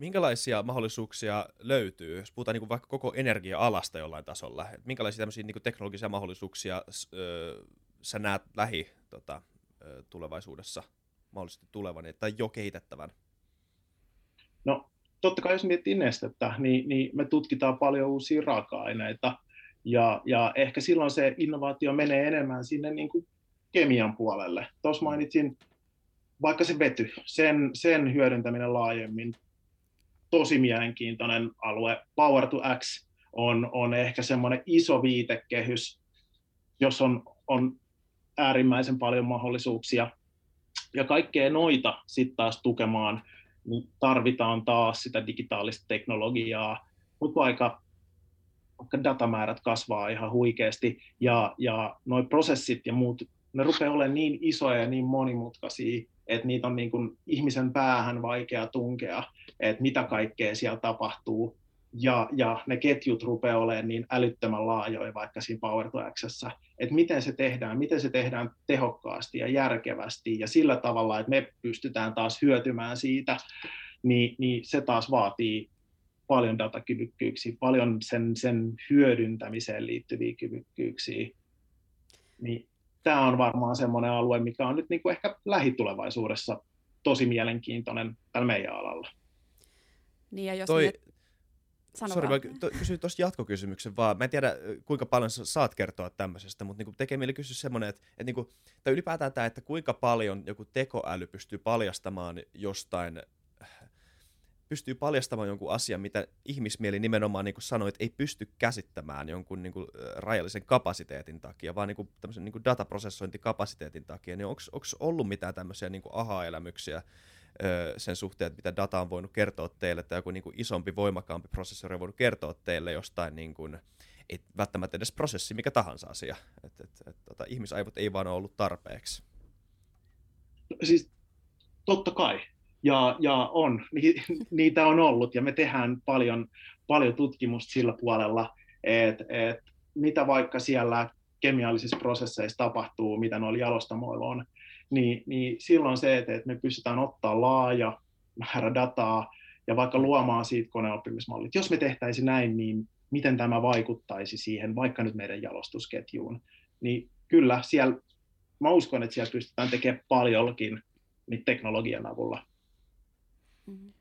Speaker 1: Minkälaisia mahdollisuuksia löytyy, jos puhutaan niin kuin vaikka koko energia-alasta jollain tasolla, että minkälaisia tämmöisiä niin kuin teknologisia mahdollisuuksia ö, sä näet lähi tota, tulevaisuudessa mahdollisesti tulevan tai jo kehitettävän?
Speaker 3: No totta kai jos miettii nestettä, niin, niin me tutkitaan paljon uusia raaka-aineita, ja, ja ehkä silloin se innovaatio menee enemmän sinne niin kuin kemian puolelle. Tuossa mainitsin vaikka se vety, sen, sen hyödyntäminen laajemmin, tosi mielenkiintoinen alue. Power to X on, on ehkä semmoinen iso viitekehys, jos on, on äärimmäisen paljon mahdollisuuksia. Ja kaikkea noita sitten taas tukemaan niin tarvitaan taas sitä digitaalista teknologiaa, mutta vaikka, vaikka datamäärät kasvaa ihan huikeasti ja, ja nuo prosessit ja muut, ne rupeaa olemaan niin isoja ja niin monimutkaisia, että niitä on niin kuin ihmisen päähän vaikea tunkea, että mitä kaikkea siellä tapahtuu, ja, ja ne ketjut rupeaa olemaan niin älyttömän laajoja vaikka siinä Power to Xssä, että miten se tehdään, miten se tehdään tehokkaasti ja järkevästi ja sillä tavalla, että me pystytään taas hyötymään siitä, niin, niin se taas vaatii paljon datakyvykkyyksiä, paljon sen, sen hyödyntämiseen liittyviä kyvykkyyksiä. Niin tämä on varmaan semmoinen alue, mikä on nyt niin kuin ehkä lähitulevaisuudessa tosi mielenkiintoinen tällä meidän alalla.
Speaker 4: Niin ja jos Toi, miet...
Speaker 1: Sano Sori, mä to, kysyin tuosta jatkokysymyksen vaan. Mä en tiedä, kuinka paljon sä saat kertoa tämmöisestä, mutta niinku tekee mieli kysyä semmoinen, että, että niinku, tai ylipäätään tämä, että kuinka paljon joku tekoäly pystyy paljastamaan jostain, pystyy paljastamaan jonkun asian, mitä ihmismieli nimenomaan niin kuin sanoit, ei pysty käsittämään jonkun niin kuin, rajallisen kapasiteetin takia, vaan niin kuin, tämmöisen niin kuin dataprosessointikapasiteetin takia, niin onko ollut mitään tämmöisiä niin kuin aha-elämyksiä, sen suhteen, että mitä data on voinut kertoa teille, tai joku niin kuin isompi, voimakkaampi prosessori on voinut kertoa teille jostain, niin kuin, ei välttämättä edes prosessi, mikä tahansa asia. Et, et, et, tota, ihmisaivot ei vaan ole ollut tarpeeksi.
Speaker 3: Siis totta kai, ja, ja on, Ni, niitä on ollut, ja me tehdään paljon, paljon tutkimusta sillä puolella, että et, mitä vaikka siellä kemiallisissa prosesseissa tapahtuu, mitä noilla jalostamoilla on, niin, niin silloin se, että, että me pystytään ottaa laaja määrä dataa ja vaikka luomaan siitä koneoppimismallit. Jos me tehtäisiin näin, niin miten tämä vaikuttaisi siihen, vaikka nyt meidän jalostusketjuun, niin kyllä siellä, mä uskon, että siellä pystytään tekemään paljonkin niitä teknologian avulla. Mm-hmm.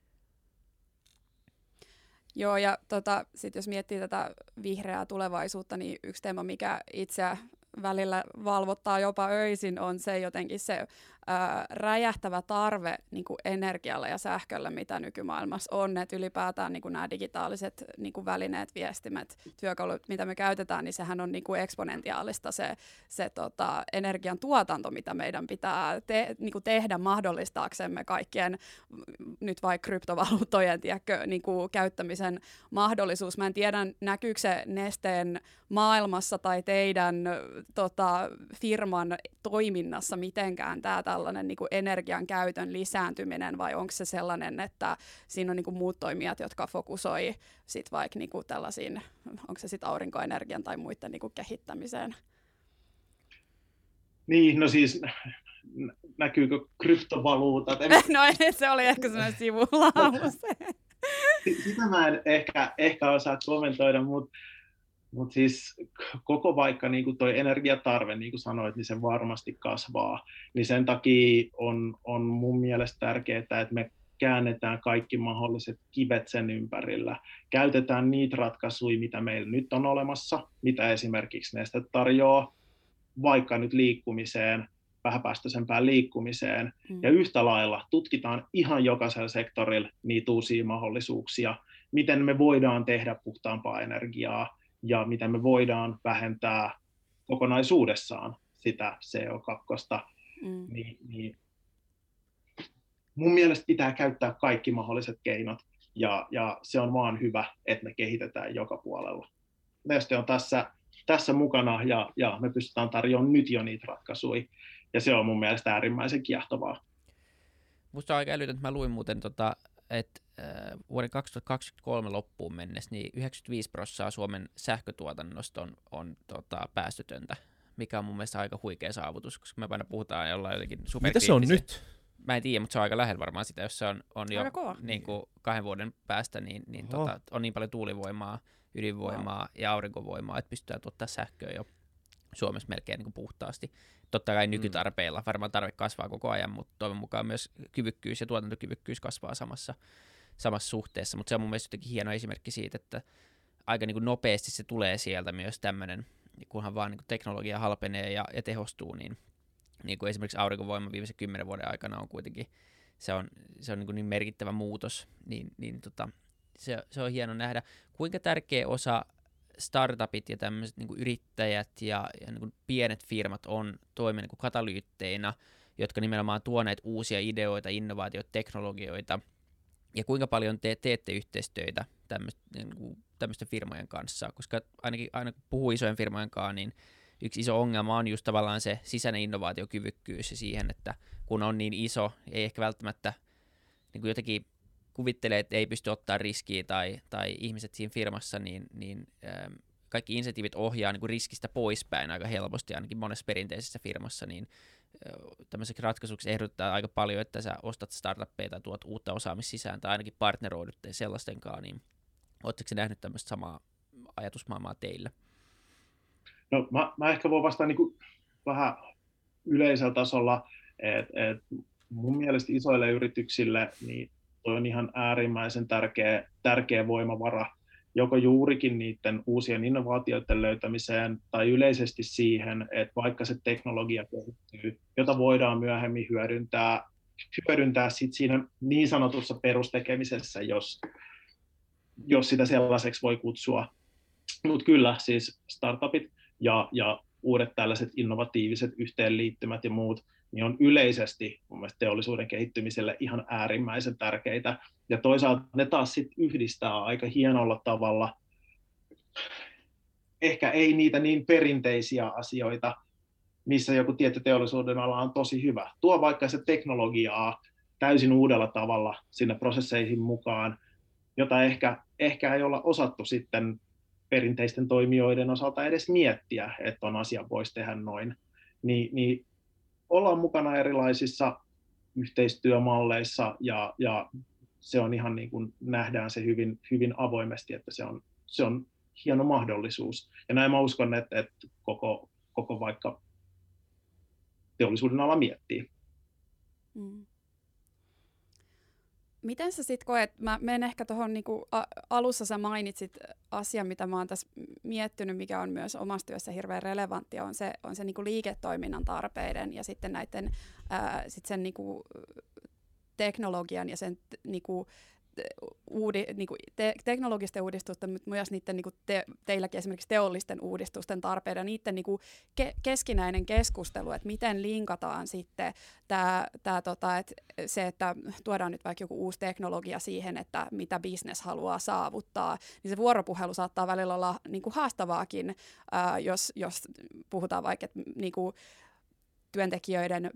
Speaker 4: Joo, ja tota, sit jos miettii tätä vihreää tulevaisuutta, niin yksi teema, mikä itseä välillä valvottaa jopa öisin, on se jotenkin se räjähtävä tarve niin kuin energialle ja sähkölle, mitä nykymaailmassa on. Että ylipäätään niin kuin nämä digitaaliset niin kuin välineet, viestimet, työkalut, mitä me käytetään, niin sehän on niin kuin eksponentiaalista se, se tota, energian tuotanto, mitä meidän pitää te, niin kuin tehdä mahdollistaaksemme kaikkien nyt vaikka kryptovaluuttojen tiedätkö, niin kuin käyttämisen mahdollisuus. Mä en tiedä, näkyykö se nesteen maailmassa tai teidän tota, firman toiminnassa mitenkään tämä tällainen niin kuin energian käytön lisääntyminen vai onko se sellainen, että siinä on niin kuin muut toimijat, jotka fokusoi sit vaikka niin kuin tällaisiin, onko se sitten aurinkoenergian tai muiden niin kuin kehittämiseen?
Speaker 3: Niin, no siis näkyykö kryptovaluutat?
Speaker 4: no se oli ehkä sellainen sivulause.
Speaker 3: Sitä mä en ehkä, ehkä osaa kommentoida, mutta mutta siis koko vaikka niin kuin toi energiatarve, niin kuin sanoit, niin se varmasti kasvaa. Niin sen takia on, on mun mielestä tärkeää, että me käännetään kaikki mahdolliset kivet sen ympärillä. Käytetään niitä ratkaisuja, mitä meillä nyt on olemassa, mitä esimerkiksi Neste tarjoaa, vaikka nyt liikkumiseen, vähäpäästöisempään liikkumiseen. Mm. Ja yhtä lailla tutkitaan ihan jokaisella sektorilla niitä uusia mahdollisuuksia, miten me voidaan tehdä puhtaampaa energiaa, ja miten me voidaan vähentää kokonaisuudessaan sitä CO2, mm. niin, niin mun mielestä pitää käyttää kaikki mahdolliset keinot, ja, ja se on vaan hyvä, että me kehitetään joka puolella. Neste on tässä, tässä mukana, ja, ja me pystytään tarjoamaan nyt jo niitä ratkaisuja, ja se on mun mielestä äärimmäisen kiehtovaa.
Speaker 2: Musta on aika älytöntä, mä luin muuten tota, että vuoden 2023 loppuun mennessä niin 95 prosenttia Suomen sähkötuotannosta on, on tota, päästötöntä. mikä on mun mielestä aika huikea saavutus, koska me aina puhutaan jollain jotenkin
Speaker 1: Mitä se on nyt?
Speaker 2: Mä en tiedä, mutta se on aika lähellä varmaan sitä, jos se on, on jo niin kuin kahden vuoden päästä, niin, niin tota, on niin paljon tuulivoimaa, ydinvoimaa wow. ja aurinkovoimaa, että pystytään tuottaa sähköä jo Suomessa melkein niin kuin puhtaasti. Totta kai mm. nykytarpeilla varmaan tarve kasvaa koko ajan, mutta toivon mukaan myös kyvykkyys ja tuotantokyvykkyys kasvaa samassa, samassa suhteessa. Mutta se on mun mielestä jotenkin hieno esimerkki siitä, että aika niin kuin nopeasti se tulee sieltä myös tämmöinen, kunhan vaan niin kuin teknologia halpenee ja, ja tehostuu, niin, niin kuin esimerkiksi aurinkovoima viimeisen kymmenen vuoden aikana on kuitenkin, se on, se on niin, kuin niin merkittävä muutos, niin, niin tota, se, se on hieno nähdä, kuinka tärkeä osa startupit ja tämmöiset niin yrittäjät ja, ja niin pienet firmat on toimia niin katalyytteinä, jotka nimenomaan tuoneet uusia ideoita, innovaatioita, teknologioita, ja kuinka paljon te teette yhteistyötä tämmöisten, niin tämmöisten firmojen kanssa, koska ainakin aina kun puhuu isojen firmojen kanssa, niin yksi iso ongelma on just tavallaan se sisäinen innovaatiokyvykkyys ja siihen, että kun on niin iso, ei ehkä välttämättä niin kuin jotenkin kuvittelee, että ei pysty ottaa riskiä tai, tai ihmiset siinä firmassa, niin, niin ähm, kaikki insentiivit ohjaa niin kuin riskistä poispäin aika helposti, ainakin monessa perinteisessä firmassa, niin äh, tämmöiseksi ratkaisuksi ehdottaa aika paljon, että sä ostat startuppeja tai tuot uutta osaamista sisään tai ainakin partneroidut sellaisten kanssa, niin Oletteko nähnyt tämmöistä samaa ajatusmaailmaa teillä?
Speaker 3: No mä, mä ehkä voin vastata niin vähän yleisellä tasolla, että et mun mielestä isoille yrityksille niin toi on ihan äärimmäisen tärkeä, tärkeä voimavara, joko juurikin niiden uusien innovaatioiden löytämiseen tai yleisesti siihen, että vaikka se teknologia kehittyy, jota voidaan myöhemmin hyödyntää, hyödyntää sit siinä niin sanotussa perustekemisessä, jos, jos sitä sellaiseksi voi kutsua. Mutta kyllä, siis startupit ja, ja uudet tällaiset innovatiiviset yhteenliittymät ja muut, niin on yleisesti mun mielestä teollisuuden kehittymiselle ihan äärimmäisen tärkeitä. Ja toisaalta ne taas sit yhdistää aika hienolla tavalla, ehkä ei niitä niin perinteisiä asioita, missä joku tietty teollisuuden ala on tosi hyvä. Tuo vaikka se teknologiaa täysin uudella tavalla sinne prosesseihin mukaan, jota ehkä, ehkä ei olla osattu sitten perinteisten toimijoiden osalta edes miettiä, että on asia voisi tehdä noin, niin, niin ollaan mukana erilaisissa yhteistyömalleissa ja, ja se on ihan niin kuin nähdään se hyvin, hyvin avoimesti, että se on, se on hieno mahdollisuus. Ja näin mä uskon, että, että koko, koko vaikka teollisuuden ala miettii. Mm.
Speaker 4: Miten sä sitten koet, mä menen ehkä tuohon niinku, alussa sä mainitsit asian, mitä mä oon tässä miettinyt, mikä on myös omassa työssä hirveän relevantti, on se, on se niinku liiketoiminnan tarpeiden ja sitten näiden ää, sit sen niinku, teknologian ja sen niinku, uudi, niin kuin te, teknologisten uudistusten, mutta myös niiden niin kuin te, teilläkin esimerkiksi teollisten uudistusten tarpeiden, niiden niin kuin ke, keskinäinen keskustelu, että miten linkataan sitten tämä, tämä tota, että se, että tuodaan nyt vaikka joku uusi teknologia siihen, että mitä bisnes haluaa saavuttaa, niin se vuoropuhelu saattaa välillä olla niin kuin haastavaakin, ää, jos, jos puhutaan vaikka, että niin kuin työntekijöiden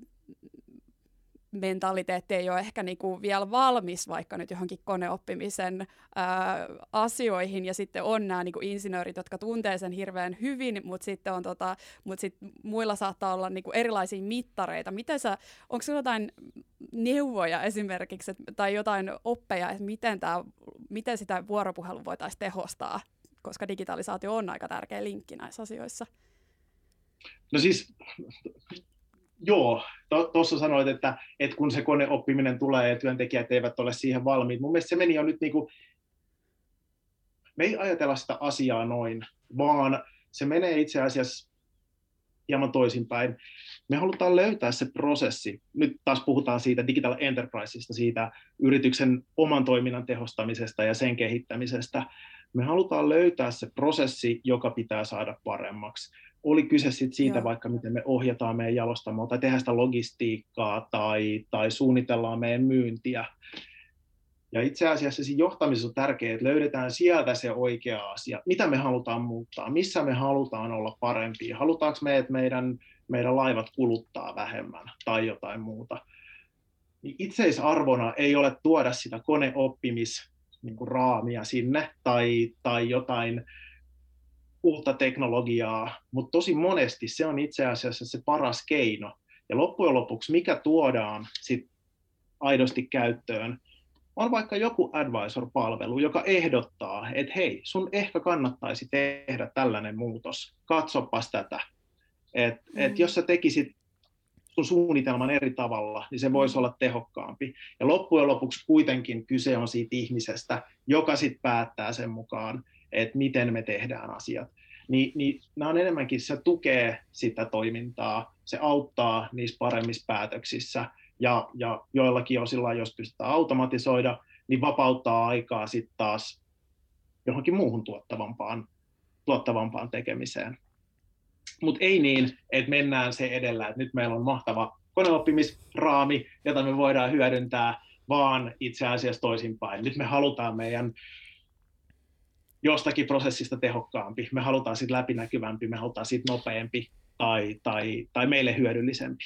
Speaker 4: mentaliteetti ei ole ehkä niinku vielä valmis vaikka nyt johonkin koneoppimisen ää, asioihin, ja sitten on nämä niinku insinöörit, jotka tuntee sen hirveän hyvin, mutta sitten on tota, mut sit muilla saattaa olla niinku erilaisia mittareita. Miten sä, onko sinulla jotain neuvoja esimerkiksi, et, tai jotain oppeja, että miten, miten sitä vuoropuhelua voitaisiin tehostaa, koska digitalisaatio on aika tärkeä linkki näissä asioissa?
Speaker 3: No siis joo, tuossa to, sanoit, että, että kun se koneoppiminen tulee ja työntekijät eivät ole siihen valmiit. Mun mielestä se meni jo nyt niin kuin, me ei ajatella sitä asiaa noin, vaan se menee itse asiassa hieman toisinpäin. Me halutaan löytää se prosessi. Nyt taas puhutaan siitä digital enterpriseista, siitä yrityksen oman toiminnan tehostamisesta ja sen kehittämisestä. Me halutaan löytää se prosessi, joka pitää saada paremmaksi oli kyse sit siitä Joo. vaikka, miten me ohjataan meidän jalostamoa tai tehdään sitä logistiikkaa tai, tai suunnitellaan meidän myyntiä. Ja itse asiassa siinä johtamisessa on tärkeää, että löydetään sieltä se oikea asia. Mitä me halutaan muuttaa? Missä me halutaan olla parempia? Halutaanko me, että meidän, meidän laivat kuluttaa vähemmän tai jotain muuta? Niin itseisarvona ei ole tuoda sitä koneoppimis niin raamia sinne tai, tai jotain uutta teknologiaa, mutta tosi monesti se on itse asiassa se paras keino. Ja loppujen lopuksi, mikä tuodaan sit aidosti käyttöön, on vaikka joku advisor-palvelu, joka ehdottaa, että hei, sun ehkä kannattaisi tehdä tällainen muutos, katsopas tätä. Et, mm. et jos sä tekisit sun suunnitelman eri tavalla, niin se voisi mm. olla tehokkaampi. Ja loppujen lopuksi kuitenkin kyse on siitä ihmisestä, joka sitten päättää sen mukaan, että miten me tehdään asiat. Ni, niin nämä on enemmänkin, se tukee sitä toimintaa, se auttaa niissä paremmissa päätöksissä, ja, ja joillakin osilla, jos pystytään automatisoida, niin vapauttaa aikaa sitten taas johonkin muuhun tuottavampaan, tuottavampaan tekemiseen. Mutta ei niin, että mennään se edellä, että nyt meillä on mahtava koneoppimisraami, jota me voidaan hyödyntää, vaan itse asiassa toisinpäin. Nyt me halutaan meidän jostakin prosessista tehokkaampi, me halutaan siitä läpinäkyvämpi, me halutaan siitä nopeampi tai, tai, tai meille hyödyllisempi.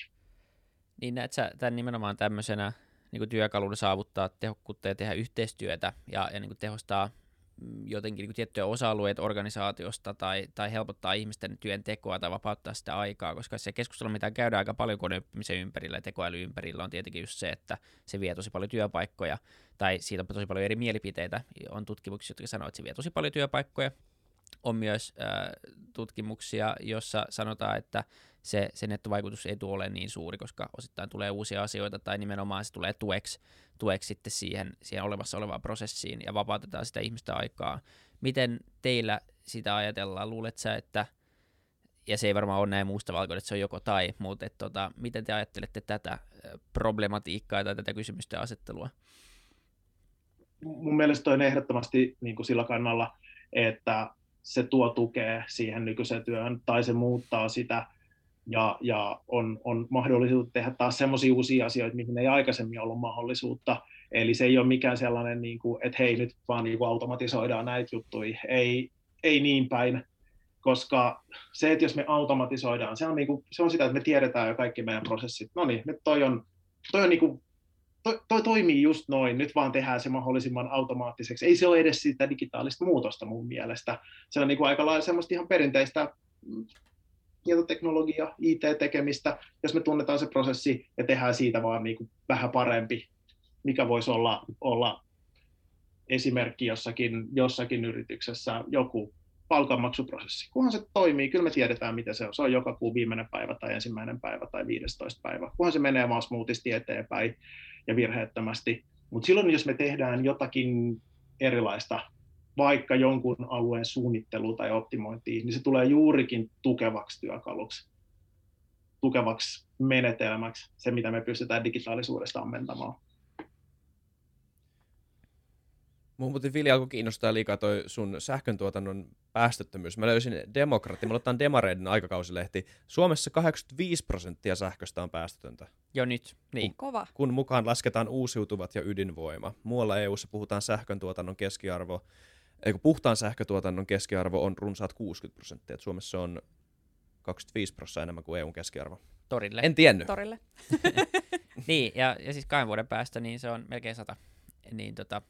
Speaker 2: Niin näet sä tämän nimenomaan tämmöisenä niin työkaluna saavuttaa tehokkuutta ja tehdä yhteistyötä ja, ja niin kuin tehostaa jotenkin niin tiettyjä osa-alueita organisaatiosta tai, tai helpottaa ihmisten työntekoa tai vapauttaa sitä aikaa, koska se keskustelu, mitä käydään aika paljon koneoppimisen ympärillä ja tekoäly ympärillä, on tietenkin just se, että se vie tosi paljon työpaikkoja tai siitä on tosi paljon eri mielipiteitä. On tutkimuksia, jotka sanoo, että se vie tosi paljon työpaikkoja. On myös tutkimuksia, jossa sanotaan, että se, se nettovaikutus ei tule ole niin suuri, koska osittain tulee uusia asioita tai nimenomaan se tulee tueksi, tueksi sitten siihen, siihen olemassa olevaan prosessiin ja vapautetaan sitä ihmistä aikaa. Miten teillä sitä ajatellaan? Luulet sä, että ja se ei varmaan ole näin muusta valkoinen, että se on joko tai, mutta että, tota, miten te ajattelette tätä problematiikkaa tai tätä kysymysten asettelua?
Speaker 3: Mun mielestä on ehdottomasti niin kuin sillä kannalla, että se tuo tukea siihen nykyiseen työhön tai se muuttaa sitä ja, ja on, on mahdollisuus tehdä taas semmoisia uusia asioita, mihin ei aikaisemmin ollut mahdollisuutta. Eli se ei ole mikään sellainen, niin kuin, että hei, nyt vaan niin kuin automatisoidaan näitä juttuja. Ei, ei niin päin, koska se, että jos me automatisoidaan, se on, niin kuin, se on sitä, että me tiedetään jo kaikki meidän prosessit. No niin, nyt toi on, toi on niin kuin, toi, toi toimii just noin, nyt vaan tehdään se mahdollisimman automaattiseksi. Ei se ole edes sitä digitaalista muutosta mun mielestä. Se on niin kuin aika lailla semmoista ihan perinteistä tietoteknologia, IT-tekemistä, jos me tunnetaan se prosessi ja tehdään siitä vaan niin kuin vähän parempi, mikä voisi olla, olla esimerkki jossakin, jossakin yrityksessä, joku palkanmaksuprosessi. Kunhan se toimii, kyllä me tiedetään, mitä se on. Se on joka kuu viimeinen päivä tai ensimmäinen päivä tai 15 päivä. Kunhan se menee vaan smoothisti eteenpäin ja virheettömästi. Mutta silloin, jos me tehdään jotakin erilaista vaikka jonkun alueen suunnittelu tai optimointiin, niin se tulee juurikin tukevaksi työkaluksi, tukevaksi menetelmäksi, se mitä me pystytään digitaalisuudesta ammentamaan.
Speaker 1: Mun muuten Vili alkoi kiinnostaa liikaa toi sun sähköntuotannon päästöttömyys. Mä löysin Demokratti, mä otan Demareiden aikakausilehti. Suomessa 85 prosenttia sähköstä on päästötöntä.
Speaker 2: Jo nyt, niin.
Speaker 4: Kun, Kova.
Speaker 1: Kun mukaan lasketaan uusiutuvat ja ydinvoima. Muualla EU:ssa puhutaan sähköntuotannon keskiarvo eikö puhtaan sähkötuotannon keskiarvo on runsaat 60 prosenttia, että Suomessa on 25 prosenttia enemmän kuin EUn keskiarvo.
Speaker 2: Torille.
Speaker 1: En tiennyt.
Speaker 4: Torille.
Speaker 2: niin, ja, ja siis kahden vuoden päästä niin se on melkein sata. Niin tota,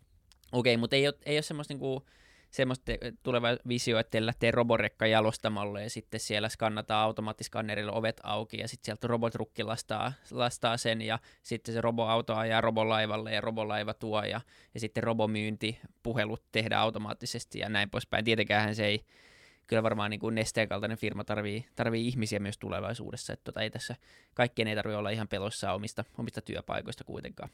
Speaker 2: okei, okay, mutta ei ole, ei ole semmoista niinku, semmoista tuleva visio, että lähtee roborekka jalostamalle ja sitten siellä skannataan automaattiskannerilla ovet auki ja sitten sieltä robotrukki lastaa, lastaa sen ja sitten se roboauto ajaa robolaivalle ja robolaiva tuo ja, ja sitten robomyynti, puhelut tehdään automaattisesti ja näin poispäin. Tietenkään se ei, kyllä varmaan niin kuin nesteen kaltainen firma tarvii, tarvii ihmisiä myös tulevaisuudessa, että tota, ei tässä kaikkien ei tarvitse olla ihan peloissaan omista, omista työpaikoista kuitenkaan.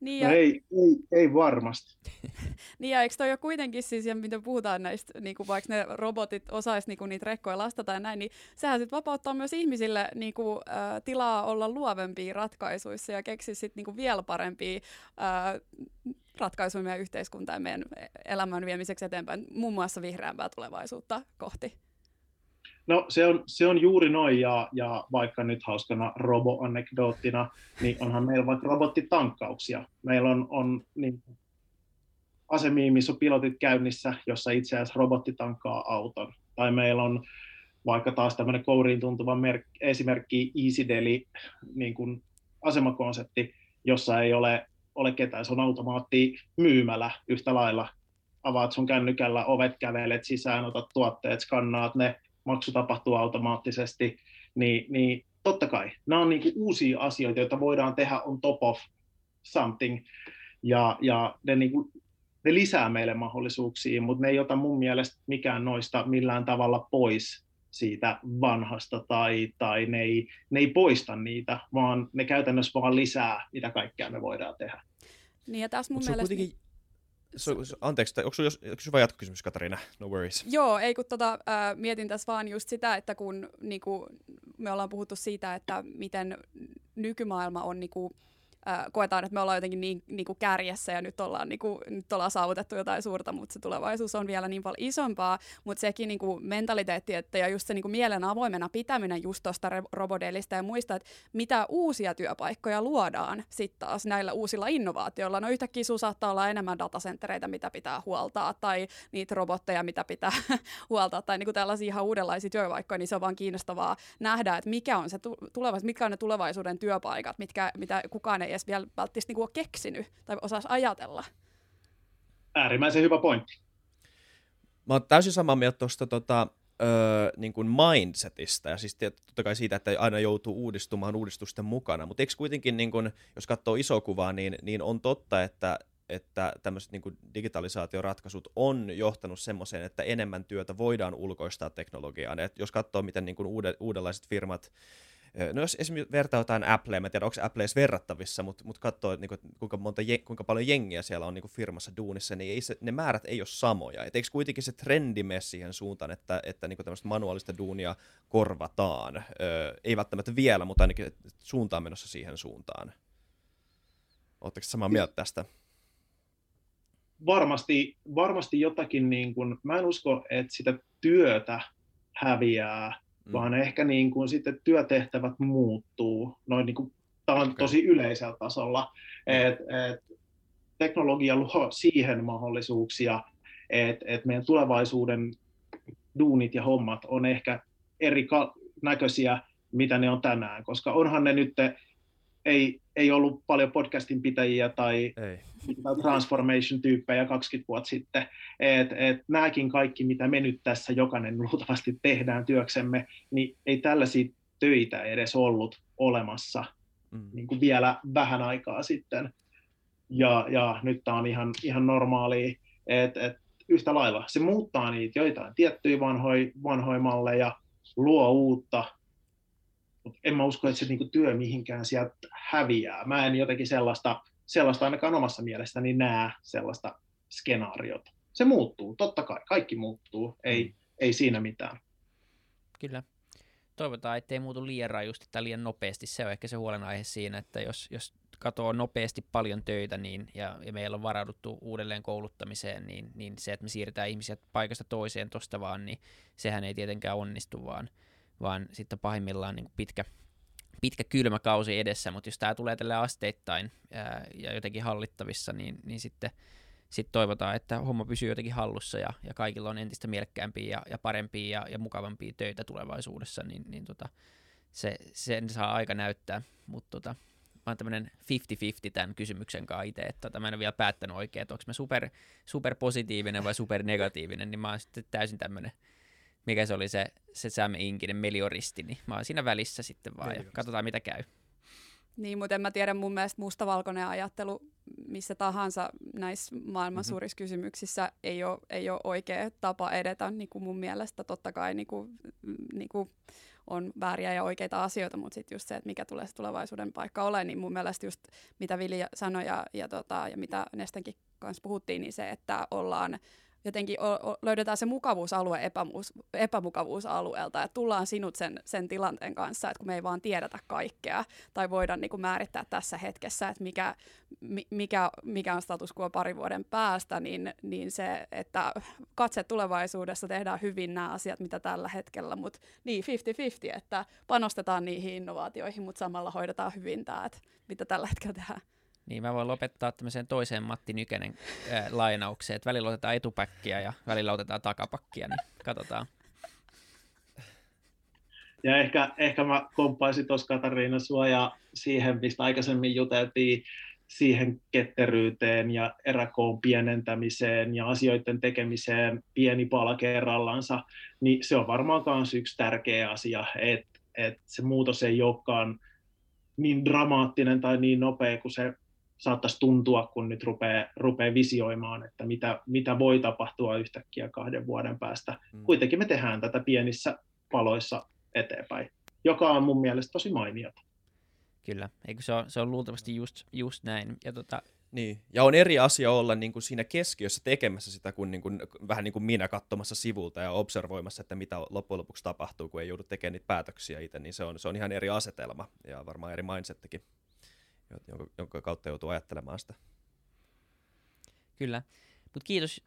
Speaker 3: Niin no ja... no ei, ei, ei varmasti.
Speaker 4: niin ja eikö toi ole kuitenkin siis, ja mitä puhutaan näistä, niin kuin vaikka ne robotit osais niin kuin niitä rekkoja lastata ja näin, niin sehän sitten vapauttaa myös ihmisille niin kuin, äh, tilaa olla luovempia ratkaisuissa ja keksiä sitten niin kuin vielä parempia äh, ratkaisuja meidän yhteiskuntaan ja meidän elämän viemiseksi eteenpäin, muun muassa vihreämpää tulevaisuutta kohti.
Speaker 3: No se on, se on juuri noin, ja, ja vaikka nyt hauskana robo-anekdoottina, niin onhan meillä vaikka robottitankkauksia. Meillä on, on niin, asemia, missä on pilotit käynnissä, jossa itse asiassa robotti tankkaa auton. Tai meillä on vaikka taas tämmöinen kouriin tuntuva merk, esimerkki EasyDeli niin kuin asemakonsepti, jossa ei ole, ole ketään, se on automaatti myymälä yhtä lailla avaat sun kännykällä ovet, kävelet sisään, otat tuotteet, skannaat ne, maksu tapahtuu automaattisesti, niin, niin totta kai, nämä on niin uusia asioita, joita voidaan tehdä on top of something, ja, ja ne, niin kuin, ne lisää meille mahdollisuuksia, mutta ne ei ota mun mielestä mikään noista millään tavalla pois siitä vanhasta tai, tai ne, ei, ne ei poista niitä, vaan ne käytännössä vaan lisää, mitä kaikkea me voidaan tehdä.
Speaker 4: Niin ja tässä mun Mut mielestä... Kuitenkin...
Speaker 1: So, so, anteeksi, onko sinulla vain jatkokysymys, Katariina? No worries.
Speaker 4: Joo, ei kun tota, äh, mietin tässä vaan just sitä, että kun niinku, me ollaan puhuttu siitä, että miten nykymaailma on niinku, koetaan, että me ollaan jotenkin niin, niin kuin kärjessä ja nyt ollaan, niin kuin, nyt ollaan saavutettu jotain suurta, mutta se tulevaisuus on vielä niin paljon isompaa, mutta sekin niin kuin mentaliteetti että, ja just se niin kuin mielen avoimena pitäminen just tuosta robodelista ja muista, että mitä uusia työpaikkoja luodaan sitten taas näillä uusilla innovaatioilla. No yhtäkkiä sinulla saattaa olla enemmän datacentereitä, mitä pitää huoltaa, tai niitä robotteja, mitä pitää huoltaa, tai niin kuin tällaisia ihan uudenlaisia työpaikkoja, niin se on vaan kiinnostavaa nähdä, että mikä on se tulevaisuus, mitkä on ne tulevaisuuden työpaikat, mitkä, mitä kukaan ei edes vielä välttämättä niinku ole keksinyt tai osaisi ajatella.
Speaker 3: Äärimmäisen hyvä pointti.
Speaker 1: Mä oon täysin samaa mieltä tuosta tota, öö, niin kuin mindsetistä, ja siis totta kai siitä, että aina joutuu uudistumaan uudistusten mukana, mutta eikö kuitenkin, niin kuin, jos katsoo iso kuvaa, niin, niin on totta, että, että tämmöiset niin digitalisaatioratkaisut on johtanut semmoiseen, että enemmän työtä voidaan ulkoistaa teknologiaan. Et jos katsoo, miten niin kuin uude, uudenlaiset firmat No jos esimerkiksi vertaa jotain Applea, mä tiedän, onko Apple edes verrattavissa, mutta, mutta katsoo, niin kuin, kuinka, monta, kuinka paljon jengiä siellä on niin kuin firmassa duunissa, niin ei se, ne määrät ei ole samoja. Et eikö kuitenkin se trendi mene siihen suuntaan, että, että niin kuin tämmöistä manuaalista duunia korvataan? Öö, ei välttämättä vielä, mutta ainakin suuntaan menossa siihen suuntaan. Oletteko samaa mieltä tästä?
Speaker 3: Varmasti, varmasti jotakin, niin kuin, mä en usko, että sitä työtä häviää mm. vaan ehkä niin kuin sitten työtehtävät muuttuu. Noin niin kuin, tämä on okay. tosi yleisellä tasolla. Mm. Et, et, teknologia luo siihen mahdollisuuksia, että et meidän tulevaisuuden duunit ja hommat on ehkä eri näköisiä, mitä ne on tänään, koska onhan ne nyt ei, ei ollut paljon podcastin pitäjiä tai, tai transformation-tyyppejä 20 vuotta sitten. Et, et nämäkin kaikki, mitä me nyt tässä jokainen luultavasti tehdään työksemme, niin ei tällaisia töitä edes ollut olemassa mm. niin kuin vielä vähän aikaa sitten. Ja, ja nyt tämä on ihan, ihan normaalia, että et yhtä lailla se muuttaa niitä joitain tiettyjä vanhoja, vanhoja malleja, luo uutta, mutta en mä usko, että se niinku työ mihinkään sieltä häviää. Mä en jotenkin sellaista, sellaista ainakaan omassa mielestäni näe sellaista skenaariota. Se muuttuu, totta kai, kaikki muuttuu, ei, mm. ei siinä mitään.
Speaker 2: Kyllä. Toivotaan, ettei muutu liian rajusti tai liian nopeasti. Se on ehkä se huolenaihe siinä, että jos, jos katoaa nopeasti paljon töitä niin, ja, ja meillä on varauduttu uudelleen kouluttamiseen, niin, niin se, että me siirretään ihmisiä paikasta toiseen tuosta vaan, niin sehän ei tietenkään onnistu, vaan, vaan sitten pahimmillaan niin pitkä, pitkä kylmä kausi edessä, mutta jos tämä tulee tälle asteittain ää, ja jotenkin hallittavissa, niin, niin sitten sit toivotaan, että homma pysyy jotenkin hallussa ja, ja kaikilla on entistä mielekkäämpiä ja, ja parempia ja, ja mukavampia töitä tulevaisuudessa, niin, niin tota, se, sen saa aika näyttää, mutta tota, mä oon tämmöinen 50-50 tämän kysymyksen kanssa itse, että tota, mä en ole vielä päättänyt oikein, että onko mä super, super positiivinen vai super negatiivinen, niin mä oon sitten täysin tämmöinen mikä se oli se, se Sam Inkinen melioristi, niin mä oon siinä välissä sitten vaan ja katsotaan mitä käy.
Speaker 4: Niin, mutta en mä tiedä, mun mielestä mustavalkoinen ajattelu missä tahansa näissä maailman mm-hmm. suurissa kysymyksissä ei ole, ei ole oikea tapa edetä, niin kuin mun mielestä totta kai niin kuin, niin kuin on vääriä ja oikeita asioita, mutta sitten just se, että mikä tulee se tulevaisuuden paikka ole, niin mun mielestä just mitä Vili sanoi ja, ja, tota, ja mitä Nestenkin kanssa puhuttiin, niin se, että ollaan jotenkin o, o, löydetään se mukavuusalue epämuus, epämukavuusalueelta, että tullaan sinut sen, sen tilanteen kanssa, että kun me ei vaan tiedetä kaikkea, tai voidaan niin määrittää tässä hetkessä, että mikä, mikä, mikä on status quo pari vuoden päästä, niin, niin se, että katse tulevaisuudessa tehdään hyvin nämä asiat, mitä tällä hetkellä, mutta niin 50-50, että panostetaan niihin innovaatioihin, mutta samalla hoidetaan hyvin tämä, että mitä tällä hetkellä tehdään.
Speaker 2: Niin mä voin lopettaa tämmöiseen toiseen Matti Nykänen äh, lainaukseen, että välillä otetaan etupäkkiä ja välillä otetaan takapakkia, niin katsotaan.
Speaker 3: Ja ehkä, ehkä mä komppaisin tuossa Katariina sua ja siihen, mistä aikaisemmin juteltiin siihen ketteryyteen ja eräkoon pienentämiseen ja asioiden tekemiseen pieni pala kerrallansa, niin se on varmaan myös yksi tärkeä asia, että, että se muutos ei olekaan niin dramaattinen tai niin nopea kuin se saattaisi tuntua, kun nyt rupeaa, rupeaa visioimaan, että mitä, mitä voi tapahtua yhtäkkiä kahden vuoden päästä. Mm. Kuitenkin me tehdään tätä pienissä paloissa eteenpäin, joka on mun mielestä tosi mainiota.
Speaker 2: Kyllä, eikö se on, se on luultavasti just, just näin. Ja tota...
Speaker 1: Niin, ja on eri asia olla niin kuin siinä keskiössä tekemässä sitä kuin, niin kuin vähän niin kuin minä katsomassa sivulta ja observoimassa, että mitä loppujen lopuksi tapahtuu, kun ei joudu tekemään niitä päätöksiä itse, niin se on, se on ihan eri asetelma ja varmaan eri mindsettikin, jonka, jonka kautta joutuu ajattelemaan sitä.
Speaker 2: Kyllä. Mutta kiitos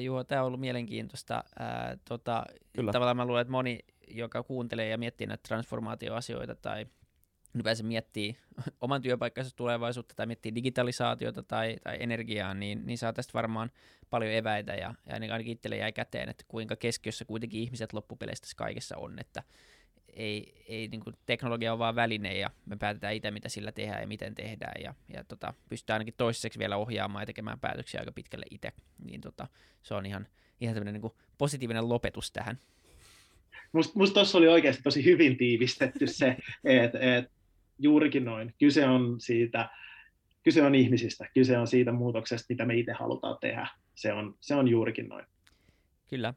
Speaker 2: Juho, tämä on ollut mielenkiintoista. Ää, tota, Kyllä. Tavallaan mä luulen, että moni, joka kuuntelee ja miettii näitä transformaatioasioita tai ylipäänsä miettii oman työpaikkansa tulevaisuutta tai miettii digitalisaatiota tai, tai energiaa, niin, niin saa tästä varmaan paljon eväitä ja, ja ainakin itselle jäi käteen, että kuinka keskiössä kuitenkin ihmiset loppupeleistä kaikessa on, että ei, ei niin kuin teknologia on vaan väline ja me päätetään itse, mitä sillä tehdään ja miten tehdään ja, ja tota, pystytään ainakin toiseksi vielä ohjaamaan ja tekemään päätöksiä aika pitkälle itse, niin tota, se on ihan, ihan tämmöinen niin kuin positiivinen lopetus tähän.
Speaker 3: Musta tuossa oli oikeasti tosi hyvin tiivistetty se, että et juurikin noin. Kyse on siitä, kyse on ihmisistä, kyse on siitä muutoksesta, mitä me itse halutaan tehdä. Se on, se on juurikin noin.
Speaker 2: Kyllä,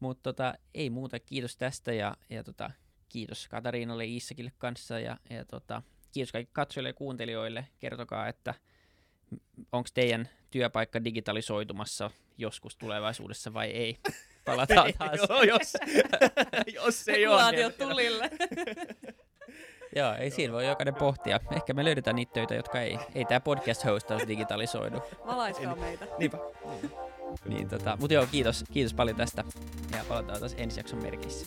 Speaker 2: mutta tota, ei muuta. Kiitos tästä ja, ja tota, kiitos Katariinalle Iissakille kanssa ja, ja tota, kiitos kaikille katsojille ja kuuntelijoille. Kertokaa, että onko teidän työpaikka digitalisoitumassa joskus tulevaisuudessa vai ei. Palataan taas.
Speaker 1: Joo, jos, jos ei ole.
Speaker 4: Niin... tulille.
Speaker 2: Joo, ei siinä voi jokainen pohtia. Ehkä me löydetään niitä töitä, jotka ei, ei tämä podcast-hostaus digitalisoidu.
Speaker 4: Valaiskaa meitä.
Speaker 1: Niinpä.
Speaker 2: Niin, tota, mutta joo, kiitos, kiitos paljon tästä. Ja palataan taas ensi jakson merkissä.